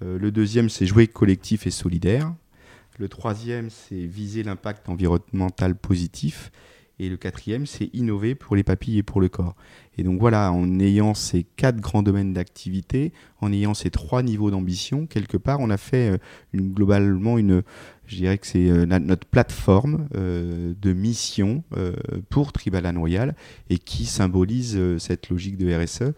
le deuxième, c'est jouer collectif et solidaire. Le troisième, c'est viser l'impact environnemental positif. Et le quatrième, c'est innover pour les papilles et pour le corps. Et donc voilà, en ayant ces quatre grands domaines d'activité, en ayant ces trois niveaux d'ambition, quelque part, on a fait une, globalement une, je dirais que c'est euh, notre plateforme euh, de mission euh, pour Tribala Noyal et qui symbolise cette logique de RSE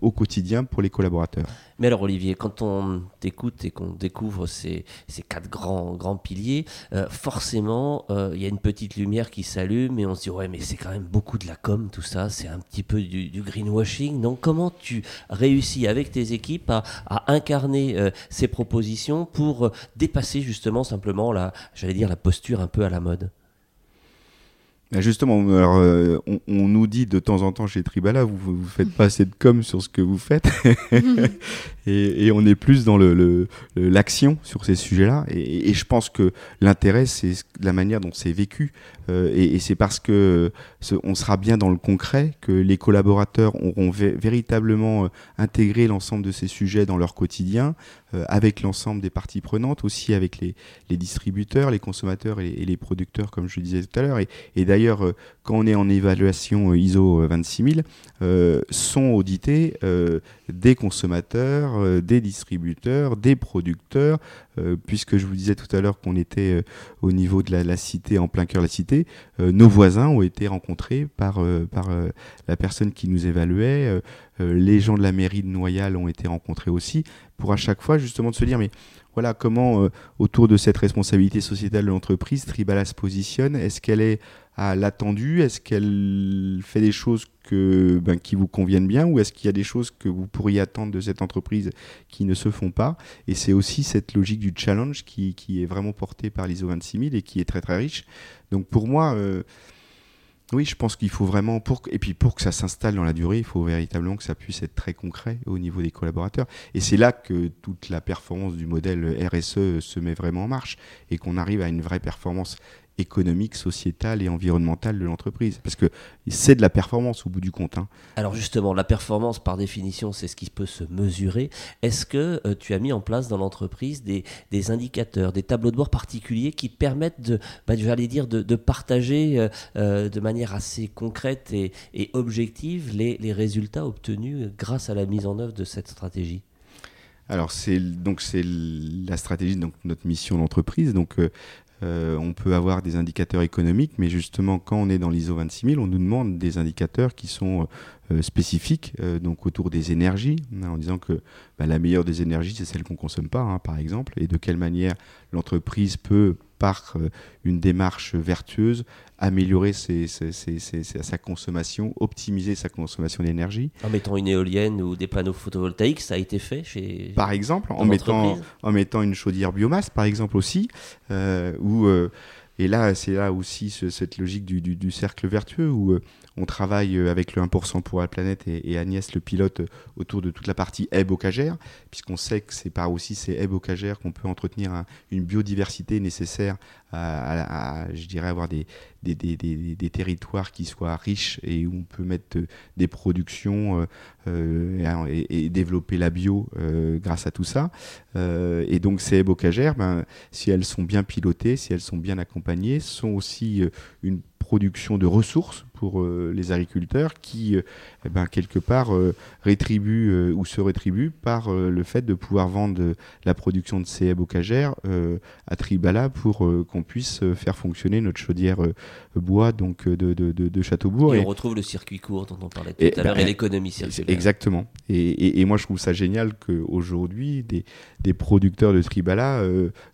au quotidien pour les collaborateurs. Mais alors Olivier, quand on t'écoute et qu'on découvre ces, ces, quatre grands, grands piliers, forcément, il y a une petite lumière qui s'allume et on se dit ouais mais c'est quand même beaucoup de la com tout ça, c'est un petit peu du, greenwashing. Donc comment tu réussis avec tes équipes à, incarner ces propositions pour dépasser justement simplement j'allais dire, la posture un peu à la mode? Bah, Justement, euh, on, nous dit de temps en temps chez Tribala, vous ne faites pas assez de com sur ce que vous faites. et, on est plus dans l'action le, sur ces sujets-là. Et, je pense que l'intérêt, c'est la manière dont c'est vécu. Euh, et, c'est parce que on sera bien dans le concret que les collaborateurs auront véritablement euh, intégré l'ensemble de ces sujets dans leur quotidien, euh, avec l'ensemble des parties prenantes, aussi avec les, distributeurs, les consommateurs et, les producteurs, comme je le disais tout à l'heure. Et, d'ailleurs, euh, quand on est en évaluation euh, ISO 26000, sont audités des consommateurs, des distributeurs, des producteurs, puisque je vous disais tout à l'heure qu'on était au niveau de la, cité, en plein cœur de la cité, nos voisins ont été rencontrés par, par la personne qui nous évaluait, les gens de la mairie de Noyal ont été rencontrés aussi, pour à chaque fois justement de se dire mais voilà comment euh, autour de cette responsabilité sociétale de l'entreprise Tribala se positionne? Est-ce qu'elle est à l'attendu est-ce qu'elle fait des choses que, ben, qui vous conviennent bien ou est-ce qu'il y a des choses que vous pourriez attendre de cette entreprise qui ne se font pas? Et c'est aussi cette logique du challenge qui, qui est vraiment portée par l'ISO 26000 et qui est très très riche. Donc pour moi euh, oui, je pense qu'il faut vraiment, pour, et puis pour que ça s'installe dans la durée, il faut véritablement que ça puisse être très concret au niveau des collaborateurs. Et c'est là que toute la performance du modèle RSE se met vraiment en marche et qu'on arrive à une vraie performance économique, sociétale et environnementale de l'entreprise. Parce que c'est de la performance au bout du compte. Hein. Alors justement, la performance, par définition, c'est ce qui peut se mesurer. Est-ce que euh, tu as mis en place dans l'entreprise des, indicateurs, des tableaux de bord particuliers qui permettent de, bah, j'allais dire, de, partager euh, euh, de manière assez concrète et, objective les, les, résultats obtenus grâce à la mise en œuvre de cette stratégie? Alors c'est donc c'est la stratégie donc notre mission d'entreprise donc euh, on peut avoir des indicateurs économiques, mais justement, quand on est dans l'ISO 26000, on nous demande des indicateurs qui sont euh, spécifiques, euh, donc autour des énergies, en disant que bah, la meilleure des énergies, c'est celle qu'on consomme pas, hein, par exemple, et de quelle manière l'entreprise peut par euh, une démarche vertueuse, améliorer sa consommation, optimiser sa consommation d'énergie. En mettant une éolienne ou des panneaux photovoltaïques, ça a été fait chez. Par exemple, en mettant, en mettant une chaudière biomasse, par exemple aussi, euh, ou euh, et là, c'est là aussi cette logique du, cercle vertueux où on travaille avec le 1% pour la planète et, Agnès le pilote autour de toute la partie bocagères, puisqu'on sait que c'est par aussi ces haies bocagères qu'on peut entretenir une biodiversité nécessaire à, je dirais, avoir des, territoires qui soient riches et où on peut mettre des productions euh, euh, et, développer la bio euh, grâce à tout ça. et donc ces haies bocagères, ben, si elles sont bien pilotées, si elles sont bien accompagnées, sont aussi une production de ressources pour euh, les agriculteurs qui, euh, eh ben, quelque part, euh, rétribuent ou se rétribuent par le fait de pouvoir vendre la production de ces bocagères à Tribala pour qu'on puisse faire fonctionner notre chaudière bois donc de, de, de, Châteaubourg. Et, on retrouve le circuit court dont on parlait tout à l'heure et ben, l'économie circulaire. Exactement. Et, et, moi, je trouve ça génial qu'aujourd'hui, des, des producteurs de Tribala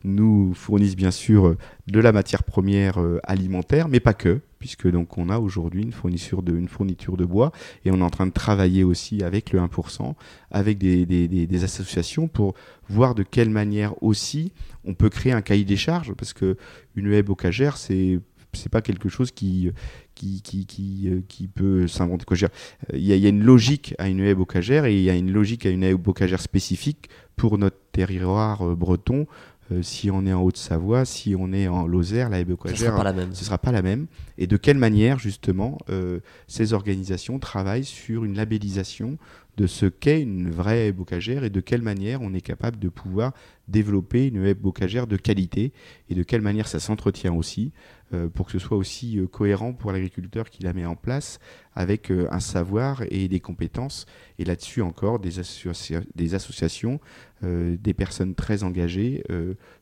nous fournissent bien sûr de la matière première alimentaire, mais pas que puisque donc on a aujourd'hui une fourniture de une fourniture de bois et on est en train de travailler aussi avec le 1%, avec des, associations pour voir de quelle manière aussi on peut créer un cahier des charges parce que une haie bocagère c'est c'est pas quelque chose qui qui, euh, peut s'inventer. Il y, a, il y, a une logique à une haie bocagère et il y a une logique à une haie bocagère spécifique pour notre territoire euh, breton euh, si on est en Haute-Savoie, si on est en Lozère, la ce ne sera pas la même. Ce sera pas la même. Et de quelle manière, justement, euh, ces organisations travaillent sur une labellisation de ce qu'est une vraie bocagère et de quelle manière on est capable de pouvoir développer une web bocagère de qualité et de quelle manière ça s'entretient aussi euh, pour que ce soit aussi euh, cohérent pour l'agriculteur qui la met en place avec euh, un savoir et des compétences. Et là-dessus encore, des, associations, des personnes très engagées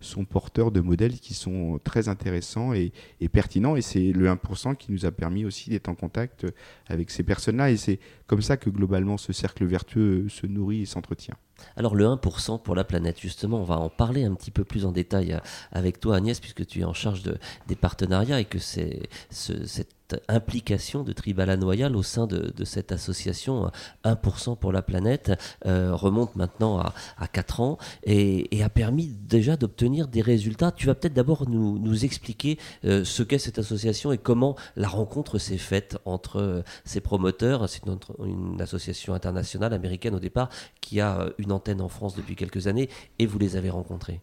sont porteurs de modèles qui sont très intéressants et, et pertinents. Et c'est le 1% qui nous a permis aussi d'être en contact avec ces personnes-là. Et c'est comme ça que globalement ce cercle vertueux se nourrit et s'entretient. Alors le 1% pour la planète, justement, on va en parler un petit peu plus en détail avec toi Agnès, puisque tu es en charge de, des partenariats et que c'est cette implication de Tribala Noyal au sein de, cette association 1% pour la planète euh, remonte maintenant à, à 4 ans et, a permis déjà d'obtenir des résultats. Tu vas peut-être d'abord nous, expliquer euh, ce qu'est cette association et comment la rencontre s'est faite entre euh, ces promoteurs. C'est une, association internationale américaine au départ qui a une antenne en France depuis quelques années et vous les avez rencontrés.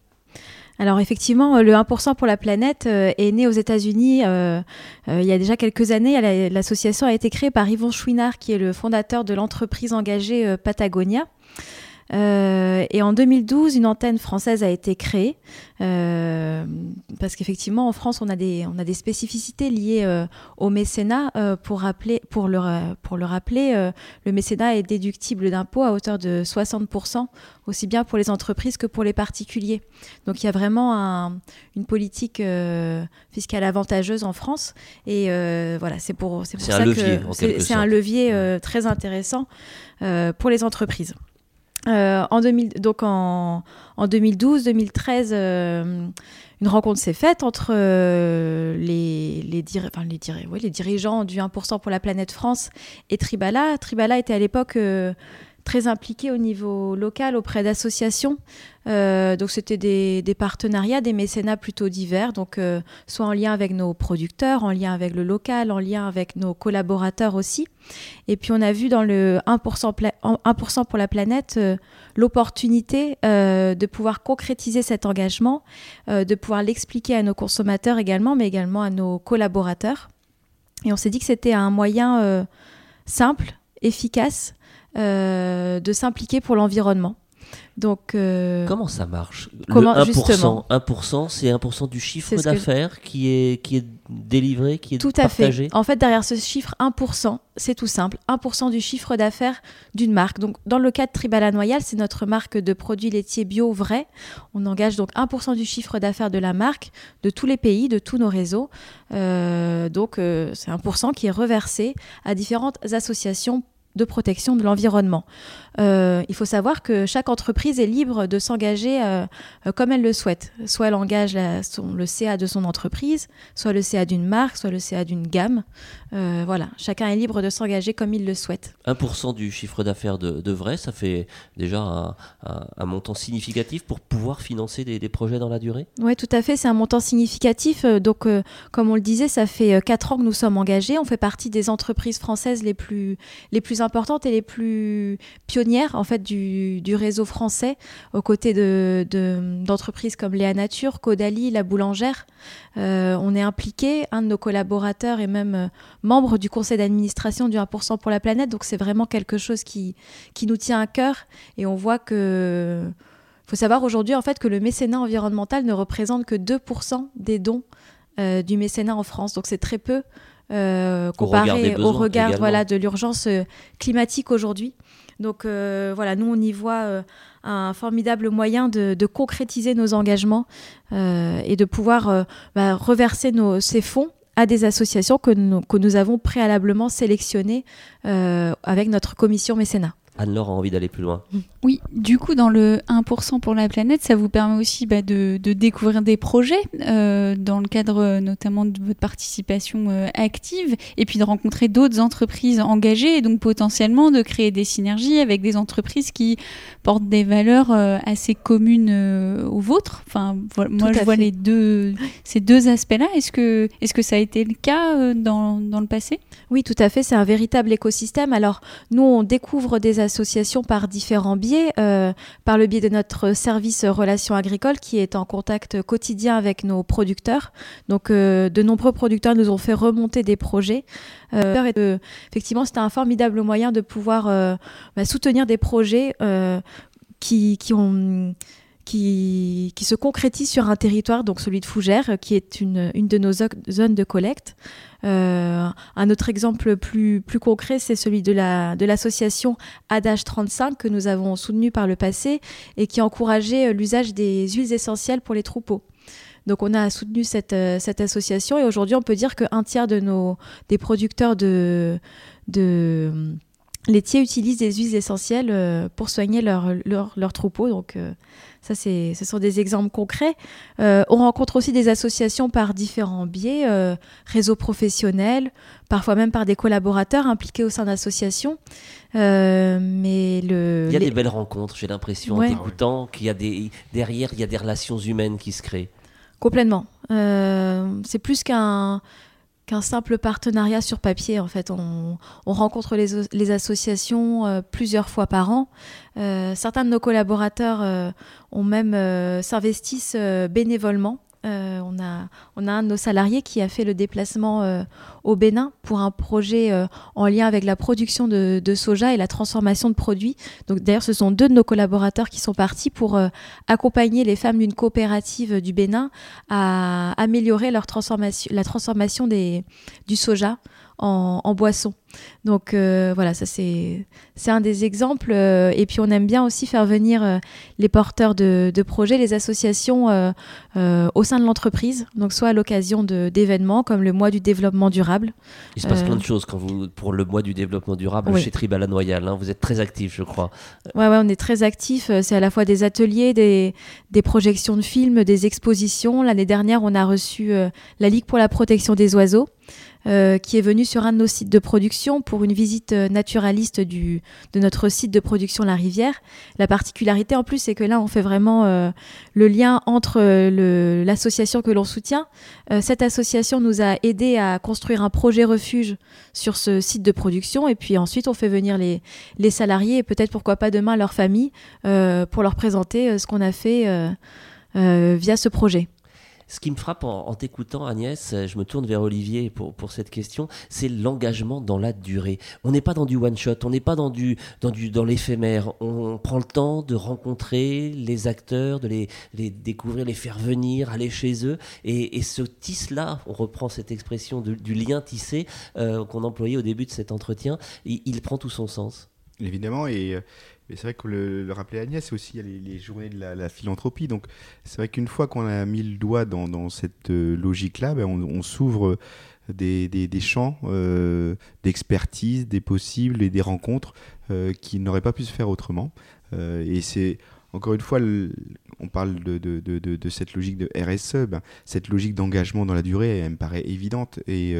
Alors effectivement, le 1% pour la planète euh, est né aux États-Unis euh, euh, il y a déjà quelques années. L'association a été créée par Yvon Chouinard, qui est le fondateur de l'entreprise engagée Patagonia. Euh, et en 2012, une antenne française a été créée euh, parce qu'effectivement, en France, on a des, on a des spécificités liées euh, au mécénat. pour, rappeler, pour, le, pour le rappeler, le mécénat est déductible d'impôts à hauteur de 60%, aussi bien pour les entreprises que pour les particuliers. Donc il y a vraiment une politique fiscale avantageuse en France. Et voilà, c'est pour, pour ça un que c'est un levier très intéressant pour les entreprises. Euh, en, 2000, donc en, en 2012-2013, euh, une rencontre s'est faite entre euh, les, les, les, les, dirigeants du 1% pour la planète France et Tribala. Tribala était à l'époque très impliqué au niveau local auprès d'associations. Euh, donc c'était des, partenariats, des mécénats plutôt divers, donc euh, soit en lien avec nos producteurs, en lien avec le local, en lien avec nos collaborateurs aussi. Et puis on a vu dans le 1%, 1 pour la planète euh, l'opportunité de pouvoir concrétiser cet engagement, de pouvoir l'expliquer à nos consommateurs également, mais également à nos collaborateurs. Et on s'est dit que c'était un moyen simple, efficace, de s'impliquer pour l'environnement. Donc, euh, comment ça marche? Comment, 1%, justement 1%, c'est 1% du chiffre d'affaires qui, est, qui est délivré, qui est tout partagé. à fait. En fait, derrière ce chiffre 1%, c'est tout simple, 1% du chiffre d'affaires d'une marque. Donc, dans le cas de Tribala Noyal, c'est notre marque de produits laitiers bio vrai. On engage donc 1% du chiffre d'affaires de la marque, de tous les pays, de tous nos réseaux. Euh, donc, c'est 1% qui est reversé à différentes associations de protection de l'environnement. Euh, il faut savoir que chaque entreprise est libre de s'engager euh, euh, comme elle le souhaite. Soit elle engage le CA de son entreprise, soit le CA d'une marque, soit le CA d'une gamme. voilà, chacun est libre de s'engager comme il le souhaite. 1% du chiffre d'affaires de, vrai, ça fait déjà un, montant significatif pour pouvoir financer des, projets dans la durée? Oui, tout à fait, c'est un montant significatif. Donc, comme on le disait, ça fait 4 ans que nous sommes engagés. On fait partie des entreprises françaises les plus, les plus importantes et les plus pionnières en fait du, réseau français aux côtés de, d'entreprises comme Léa Nature, Caudalie, La Boulangère. Euh, on est impliqué, un de nos collaborateurs est même euh, membre du conseil d'administration du 1% pour la planète, donc c'est vraiment quelque chose qui, qui nous tient à cœur. Et on voit que... Faut savoir aujourd'hui en fait que le mécénat environnemental ne représente que 2% des dons euh, du mécénat en France, donc c'est très peu euh, comparé au regard, voilà, de l'urgence euh, climatique aujourd'hui. Donc euh, voilà, nous on y voit un formidable moyen de, concrétiser nos engagements et de pouvoir bah, reverser nos, ces fonds à des associations que nous, que nous avons préalablement sélectionnées avec notre commission mécénat. Anne-Laure a envie d'aller plus loin. Oui, du coup, dans le 1% pour la planète, ça vous permet aussi bah, de, découvrir des projets euh, dans le cadre euh, notamment de votre participation euh, active et puis de rencontrer d'autres entreprises engagées et donc potentiellement de créer des synergies avec des entreprises qui portent des valeurs assez communes aux vôtres. Enfin, moi, je vois les deux, ces deux aspects-là. Est-ce que, est -ce que ça a été le cas dans, dans le passé? Oui, tout à fait. C'est un véritable écosystème. Alors, nous, on découvre des associations par différents biais, euh, par le biais de notre service relations agricoles qui est en contact quotidien avec nos producteurs. Donc euh, de nombreux producteurs nous ont fait remonter des projets. Euh, effectivement, c'était un formidable moyen de pouvoir bah, soutenir des projets qui, qui ont qui, se concrétise sur un territoire, donc celui de Fougères, qui est une, une de nos zones de collecte. Euh, un autre exemple plus, plus concret, c'est celui de l'association la, de Adage 35 que nous avons soutenu par le passé et qui encourageait euh, l'usage des huiles essentielles pour les troupeaux. Donc on a soutenu cette, euh, cette association et aujourd'hui on peut dire qu'un tiers de nos, des producteurs de laitiers utilisent des huiles essentielles pour soigner leurs leur, leur troupeaux. Donc ça, ce sont des exemples concrets. Euh, on rencontre aussi des associations par différents biais, euh, réseaux professionnels, parfois même par des collaborateurs impliqués au sein d'associations. Euh, mais le, il y a des belles rencontres, j'ai l'impression, en t'écoutant, qu'il y a des, derrière, il y a des relations humaines qui se créent. Complètement. c'est plus qu'un qu'un simple partenariat sur papier. En fait, on, rencontre les, associations euh, plusieurs fois par an. Euh, certains de nos collaborateurs euh, ont même s'investissent bénévolement euh, on, a, un de nos salariés qui a fait le déplacement euh, au Bénin pour un projet euh, en lien avec la production de, soja et la transformation de produits. Donc d'ailleurs, ce sont deux de nos collaborateurs qui sont partis pour accompagner les femmes d'une coopérative du Bénin à améliorer la transformation du soja en, boisson. Donc euh, voilà, ça c'est un des exemples. Euh, et puis on aime bien aussi faire venir euh, les porteurs de, projets, les associations au sein de l'entreprise. Donc soit à l'occasion d'événements comme le mois du développement durable. Il se passe plein de choses quand vous pour le mois du développement durable chez Tribal Noyal. Hein. vous êtes très actif, je crois. Ouais, ouais, on est très actif. C'est à la fois des ateliers, des, des projections de films, des expositions. L'année dernière, on a reçu la Ligue pour la protection des oiseaux. Euh, qui est venu sur un de nos sites de production pour une visite euh, naturaliste du, de notre site de production La Rivière. La particularité en plus, c'est que là, on fait vraiment euh, le lien entre l'association que l'on soutient. cette association nous a aidé à construire un projet refuge sur ce site de production et puis ensuite, on fait venir les, les salariés et peut-être pourquoi pas demain leur famille pour leur présenter ce qu'on a fait via ce projet. Ce qui me frappe en, t'écoutant, Agnès, euh, je me tourne vers Olivier pour, pour cette question, c'est l'engagement dans la durée. On n'est pas dans du one-shot, on n'est pas dans, du, dans, du, dans l'éphémère. On prend le temps de rencontrer les acteurs, de les, les découvrir, les faire venir, aller chez eux. Et, ce tisse-là, on reprend cette expression du lien tissé euh, qu'on employait au début de cet entretien, il, il prend tout son sens. Évidemment, et euh, mais c'est vrai que le, le rappelait Agnès, c'est aussi les, les, journées de la, philanthropie. Donc c'est vrai qu'une fois qu'on a mis le doigt dans, cette euh, logique-là, ben on, s'ouvre des, des, champs euh, d'expertise, des possibles et des rencontres euh, qui n'auraient pas pu se faire autrement. et c'est encore une fois, on parle de, de, de, de, cette logique de RSE, ben, cette logique d'engagement dans la durée, elle, me paraît évidente. Et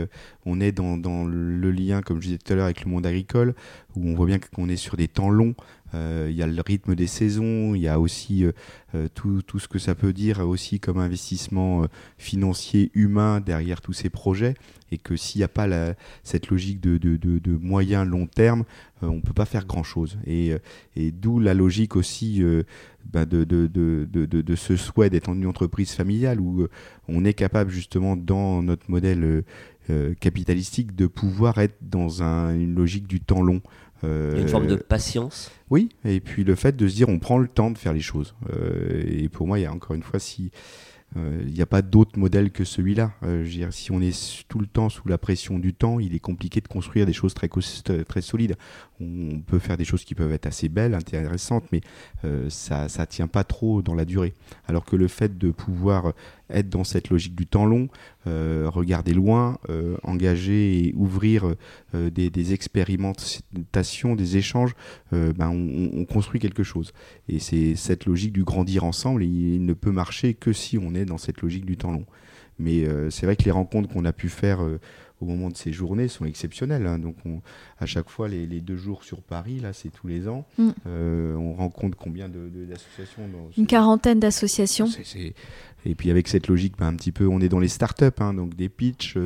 on est dans, dans, le lien, comme je disais tout à l'heure, avec le monde agricole, où on voit bien qu'on est sur des temps longs. Euh, il y a le rythme des saisons, il y a aussi euh, euh, tout, tout, ce que ça peut dire aussi comme investissement financier humain derrière tous ces projets et que s'il n'y a pas cette logique de, de, de, de moyen long terme, on ne peut pas faire grand-chose. Et, et d'où la logique aussi bah de, de, ce souhait d'être une entreprise familiale où on est capable justement dans notre modèle capitalistique de pouvoir être dans un, une logique du temps long. Euh, une forme de patience. Oui, et puis le fait de se dire on prend le temps de faire les choses. Euh, et pour moi, il y a encore une fois, si euh, il n'y a pas d'autre modèle que celui-là. si on est tout le temps sous la pression du temps, il est compliqué de construire des choses très, très solides. On peut faire des choses qui peuvent être assez belles, intéressantes, mais ça ne tient pas trop dans la durée. Alors que le fait de pouvoir être dans cette logique du temps long, euh, regarder loin, euh, engager et ouvrir euh, des, expérimentations, des échanges, ben on, construit quelque chose. Et c'est cette logique du grandir ensemble, il, ne peut marcher que si on est dans cette logique du temps long. Mais c'est vrai que les rencontres qu'on a pu faire au moment de ces journées sont exceptionnelles. Hein. Donc, à chaque fois, les, deux jours sur Paris, là, c'est tous les ans. Mm. on rencontre combien d'associations Une quarantaine d'associations. Et puis avec cette logique, ben, un petit peu, on est dans les startups, hein, donc des pitchs,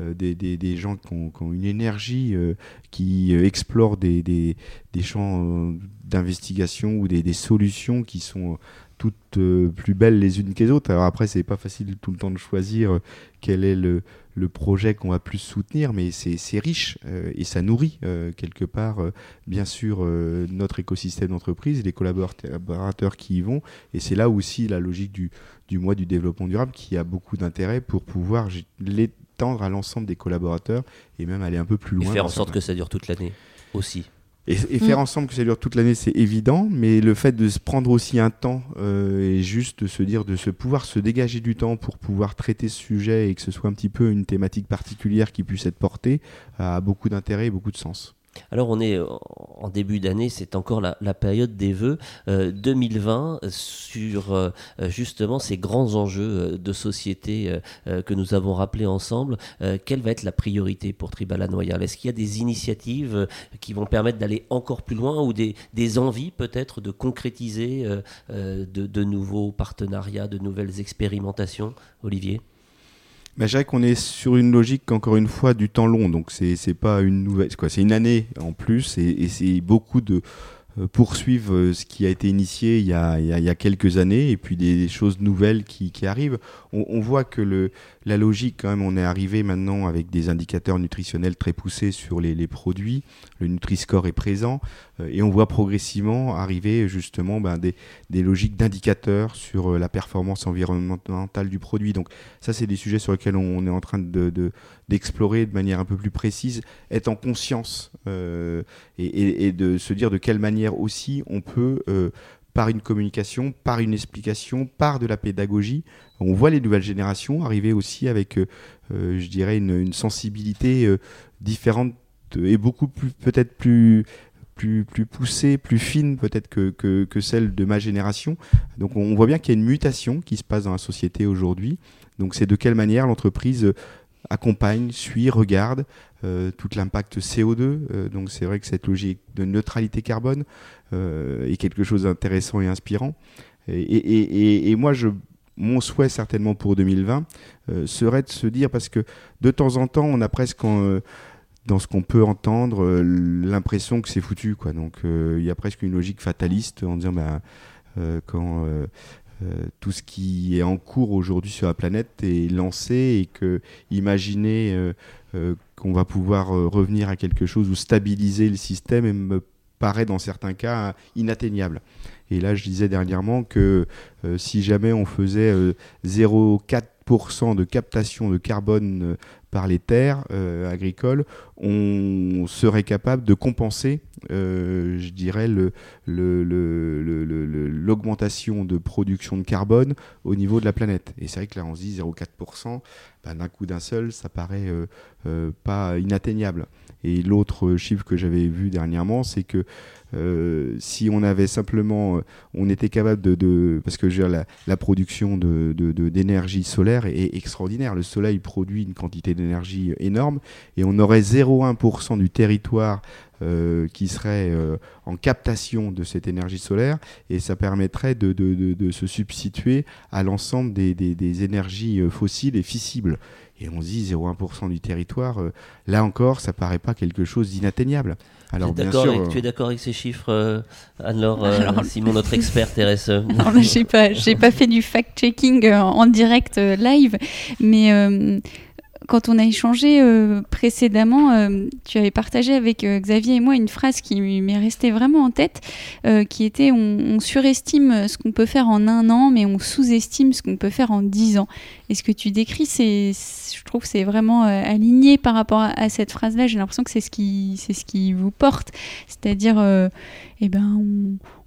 euh, des, gens qui ont, une énergie, euh, qui euh, explorent des, des champs d'investigation ou des, solutions qui sont toutes plus belles les unes que les autres. Alors après, c'est pas facile tout le temps de choisir quel est le, le projet qu'on va plus soutenir, mais c'est riche et ça nourrit quelque part, bien sûr, notre écosystème d'entreprise les collaborateurs qui y vont. Et c'est là aussi la logique du, du mois du développement durable qui a beaucoup d'intérêt pour pouvoir les tendre à l'ensemble des collaborateurs et même aller un peu plus loin. Et faire en sorte que ça dure toute l'année aussi. Et, faire mm. ensemble que ça dure toute l'année, c'est évident, mais le fait de se prendre aussi un temps euh, et juste de se dire, de se pouvoir se dégager du temps pour pouvoir traiter ce sujet et que ce soit un petit peu une thématique particulière qui puisse être portée, a beaucoup d'intérêt et beaucoup de sens. Alors on est en début d'année, c'est encore la, période des vœux 2020 euh, sur euh, justement ces grands enjeux euh, de société que nous avons rappelés ensemble. quelle va être la priorité pour Tribala Noyal Est-ce qu'il y a des initiatives qui vont permettre d'aller encore plus loin ou des, envies peut-être de concrétiser de nouveaux partenariats, de nouvelles expérimentations, Olivier mais je dirais qu'on est sur une logique, encore une fois, du temps long. Donc, c'est pas une nouvelle. C'est une année en plus et, c'est beaucoup de euh, poursuivre euh, ce qui a été initié il y a, il y a, quelques années et puis des, choses nouvelles qui, arrivent. On, voit que le, la logique, quand même, on est arrivé maintenant avec des indicateurs nutritionnels très poussés sur les, produits. Le Nutri-Score est présent euh, et on voit progressivement arriver justement ben, des, logiques d'indicateurs sur la performance environnementale du produit. Donc ça, c'est des sujets sur lesquels on, est en train de, d'explorer de, manière un peu plus précise, être en conscience et, et, de se dire de quelle manière aussi on peut, euh, par une communication, par une explication, par de la pédagogie, on voit les nouvelles générations arriver aussi avec, euh, euh, je dirais, une, sensibilité différente et beaucoup plus, peut-être plus, plus, plus poussée, plus fine peut-être que, que, celle de ma génération. Donc on voit bien qu'il y a une mutation qui se passe dans la société aujourd'hui. Donc c'est de quelle manière l'entreprise accompagne, suit, regarde euh, tout l'impact CO2. Euh, donc c'est vrai que cette logique de neutralité carbone euh, est quelque chose d'intéressant et inspirant. Et, moi, je, mon souhait certainement pour 2020 serait de se dire, parce que de temps en temps, on a presque... dans ce qu'on peut entendre, l'impression que c'est foutu. Quoi. Donc il y a presque une logique fataliste en disant ben, quand euh, tout ce qui est en cours aujourd'hui sur la planète est lancé et que imaginer euh, euh, qu'on va pouvoir revenir à quelque chose ou stabiliser le système me paraît dans certains cas inatteignable. Et là, je disais dernièrement que si jamais on faisait 0,4% de captation de carbone par les terres euh, agricoles, on serait capable de compenser, euh, je dirais, l'augmentation de production de carbone au niveau de la planète. Et c'est vrai que là, on se dit 0,4%, ben, d'un coup d'un seul, ça paraît euh, pas inatteignable. Et l'autre chiffre que j'avais vu dernièrement, c'est que euh, si on avait simplement, euh, on était capable de, parce que la, la, production d'énergie de, solaire est extraordinaire. Le soleil produit une quantité d'énergie énorme et on aurait 0,1% du territoire euh, qui serait en captation de cette énergie solaire et ça permettrait de, de se substituer à l'ensemble des, des, des, énergies fossiles et fissibles. Et on se dit 0,1% du territoire, là encore, ça paraît pas quelque chose d'inatteignable. Alors, bien sûr, euh, tu es d'accord avec ces chiffres, euh, Anne-Laure euh, Simon, notre experte RSE Non, j'ai pas, j'ai pas fait du fact-checking en direct live, mais quand on a échangé euh, précédemment, euh, tu avais partagé avec euh, Xavier et moi une phrase qui m'est restée vraiment en tête, qui était on, surestime ce qu'on peut faire en un an, mais on sous-estime ce qu'on peut faire en dix ans. Et ce que tu décris, c'est, je trouve c'est vraiment aligné par rapport à, cette phrase-là. J'ai l'impression que c'est ce qui, c'est ce qui vous porte, c'est-à-dire, eh ben,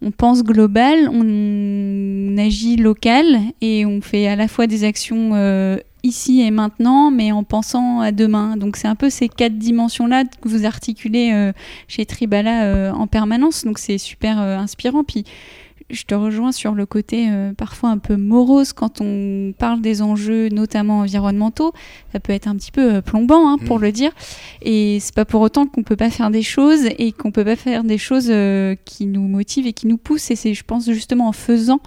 on, on, pense global, on, agit local et on fait à la fois des actions ici et maintenant, mais en pensant à demain. Donc c'est un peu ces quatre dimensions-là que vous articulez euh, chez Tribala euh, en permanence. Donc c'est super euh, inspirant. Puis je te rejoins sur le côté parfois un peu morose quand on parle des enjeux, notamment environnementaux. Ça peut être un petit peu plombant, hein, pour Mm. le dire. Et c'est pas pour autant qu'on peut pas faire des choses et qu'on peut pas faire des choses qui nous motivent et qui nous poussent. Et c'est, je pense, justement en faisant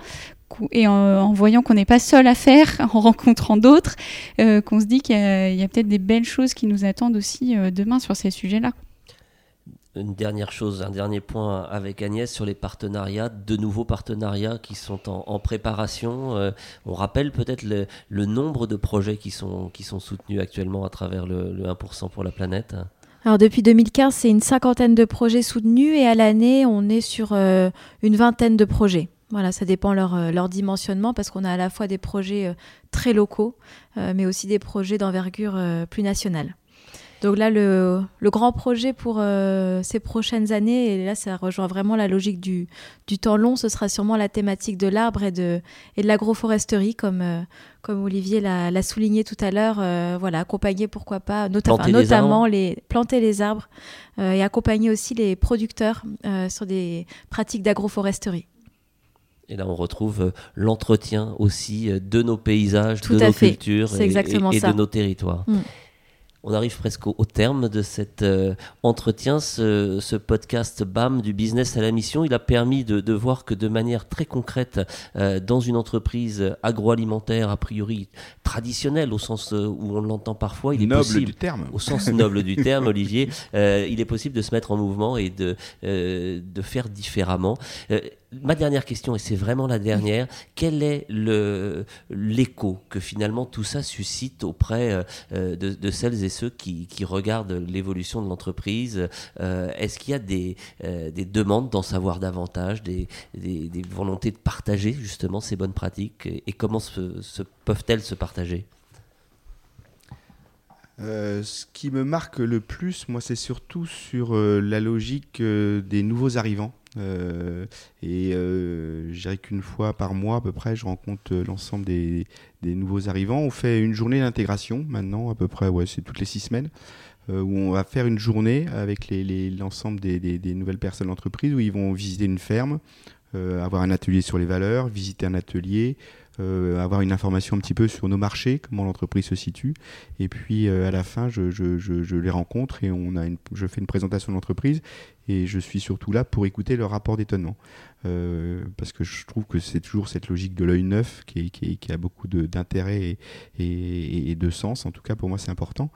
et en, en voyant qu'on n'est pas seul à faire, en rencontrant d'autres, euh, qu'on se dit qu'il y a, peut-être des belles choses qui nous attendent aussi euh, demain sur ces sujets-là. Une dernière chose, un dernier point avec Agnès sur les partenariats, de nouveaux partenariats qui sont en, en préparation. Euh, on rappelle peut-être le, le nombre de projets qui sont, qui sont soutenus actuellement à travers le, le 1% pour la planète. Alors depuis 2015, c'est une cinquantaine de projets soutenus et à l'année, on est sur euh, une vingtaine de projets. Voilà, ça dépend leur, euh, leur dimensionnement parce qu'on a à la fois des projets euh, très locaux, euh, mais aussi des projets d'envergure plus nationale. Donc là, le, le grand projet pour euh, ces prochaines années, et là, ça rejoint vraiment la logique du, du temps long, ce sera sûrement la thématique de l'arbre et de, et de l'agroforesterie, comme, euh, comme Olivier l'a souligné tout à l'heure. euh, voilà, accompagner, pourquoi pas, Planter les notamment les, planter les arbres et accompagner aussi les producteurs sur des pratiques d'agroforesterie. Et là, on retrouve euh, l'entretien aussi euh, de nos paysages, Tout de nos fait. cultures et, de nos territoires. Mm. On arrive presque au, au terme de cet euh, entretien. Ce, ce podcast BAM du business à la mission, il a permis de, de voir que de manière très concrète, euh, dans une entreprise agroalimentaire a priori traditionnelle au sens où on l'entend parfois, il est Noble possible du terme. au sens noble du terme, Olivier, euh, il est possible de se mettre en mouvement et de, euh, de faire différemment. Ma dernière question, et c'est vraiment la dernière, quel est l'écho que finalement tout ça suscite auprès euh, euh, de, celles et ceux qui, regardent l'évolution de l'entreprise Euh, Est-ce qu'il y a des, des demandes d'en savoir davantage, des, volontés de partager justement ces bonnes pratiques et, comment se, peuvent-elles se partager? Ce qui me marque le plus, moi, c'est surtout sur la logique des nouveaux arrivants. Euh, et euh, je dirais qu'une fois par mois à peu près, je rencontre euh, l'ensemble des, nouveaux arrivants. On fait une journée d'intégration maintenant, à peu près, ouais, c'est toutes les six semaines, euh, où on va faire une journée avec l'ensemble des, nouvelles personnes d'entreprise, où ils vont visiter une ferme, avoir un atelier sur les valeurs, visiter un atelier, avoir une information un petit peu sur nos marchés, comment l'entreprise se situe. Et puis à la fin, je les rencontre et on a une, je fais une présentation de l'entreprise et je suis surtout là pour écouter leur rapport d'étonnement. Euh, parce que je trouve que c'est toujours cette logique de l'œil neuf qui, a beaucoup d'intérêt et, de sens. En tout cas, pour moi, c'est important.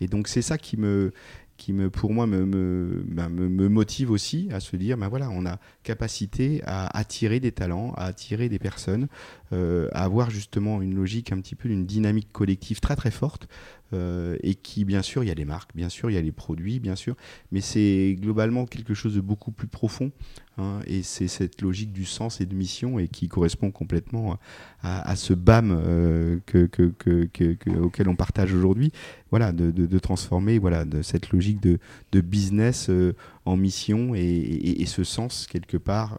Et donc, c'est ça qui me qui me, pour moi me, me motive aussi à se dire ben voilà on a capacité à attirer des talents à attirer des personnes euh, à avoir justement une logique un petit peu d'une dynamique collective très très forte euh, et qui bien sûr il y a les marques, bien sûr il y a les produits, bien sûr, mais c'est globalement quelque chose de beaucoup plus profond hein, et c'est cette logique du sens et de mission et qui correspond complètement à, ce BAM euh, que, que, que, que- que- auquel on partage aujourd'hui, voilà, de, transformer voilà, cette logique de, business euh, en mission et, ce sens quelque part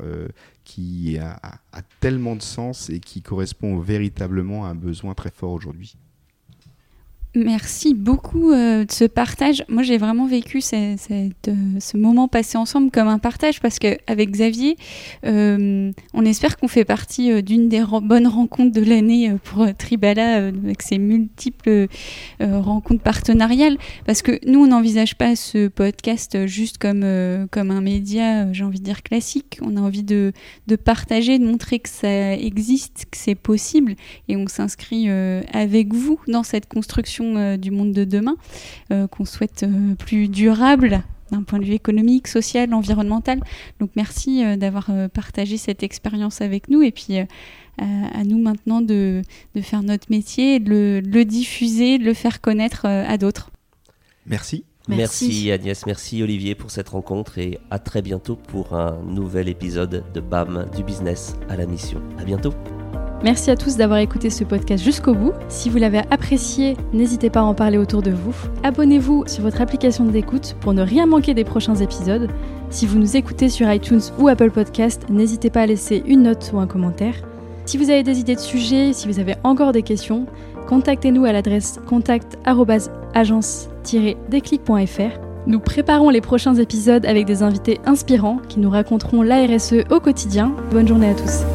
qui a tellement de sens et qui correspond véritablement à un besoin très fort aujourd'hui. Merci beaucoup euh, de ce partage. Moi, j'ai vraiment vécu ce, moment passé ensemble comme un partage parce qu'avec Xavier, euh, on espère qu'on fait partie euh, d'une des bonnes rencontres de l'année pour Tribala avec ses multiples rencontres partenariales. Parce que nous, on n'envisage pas ce podcast juste comme, comme un média, j'ai envie de dire classique. On a envie de, de partager, de montrer que ça existe, que c'est possible et on s'inscrit avec vous dans cette construction euh, du monde de demain euh, qu'on souhaite euh, plus durable d'un point de vue économique, social, environnemental. Donc merci euh, d'avoir euh, partagé cette expérience avec nous et puis euh, à, à nous maintenant de, de faire notre métier, de le, de le diffuser, de le faire connaître euh, à d'autres. Merci. Merci. Merci. Agnès, merci Olivier pour cette rencontre et à très bientôt pour un nouvel épisode de BAM du business à la mission. À bientôt. Merci à tous d'avoir écouté ce podcast jusqu'au bout. Si vous l'avez apprécié, n'hésitez pas à en parler autour de vous. Abonnez-vous sur votre application d'écoute pour ne rien manquer des prochains épisodes. Si vous nous écoutez sur iTunes ou Apple Podcast, n'hésitez pas à laisser une note ou un commentaire. Si vous avez des idées de sujets, si vous avez encore des questions, contactez-nous à l'adresse contact-agence-déclic.fr. Nous préparons les prochains épisodes avec des invités inspirants qui nous raconteront la RSE au quotidien. Bonne journée à tous.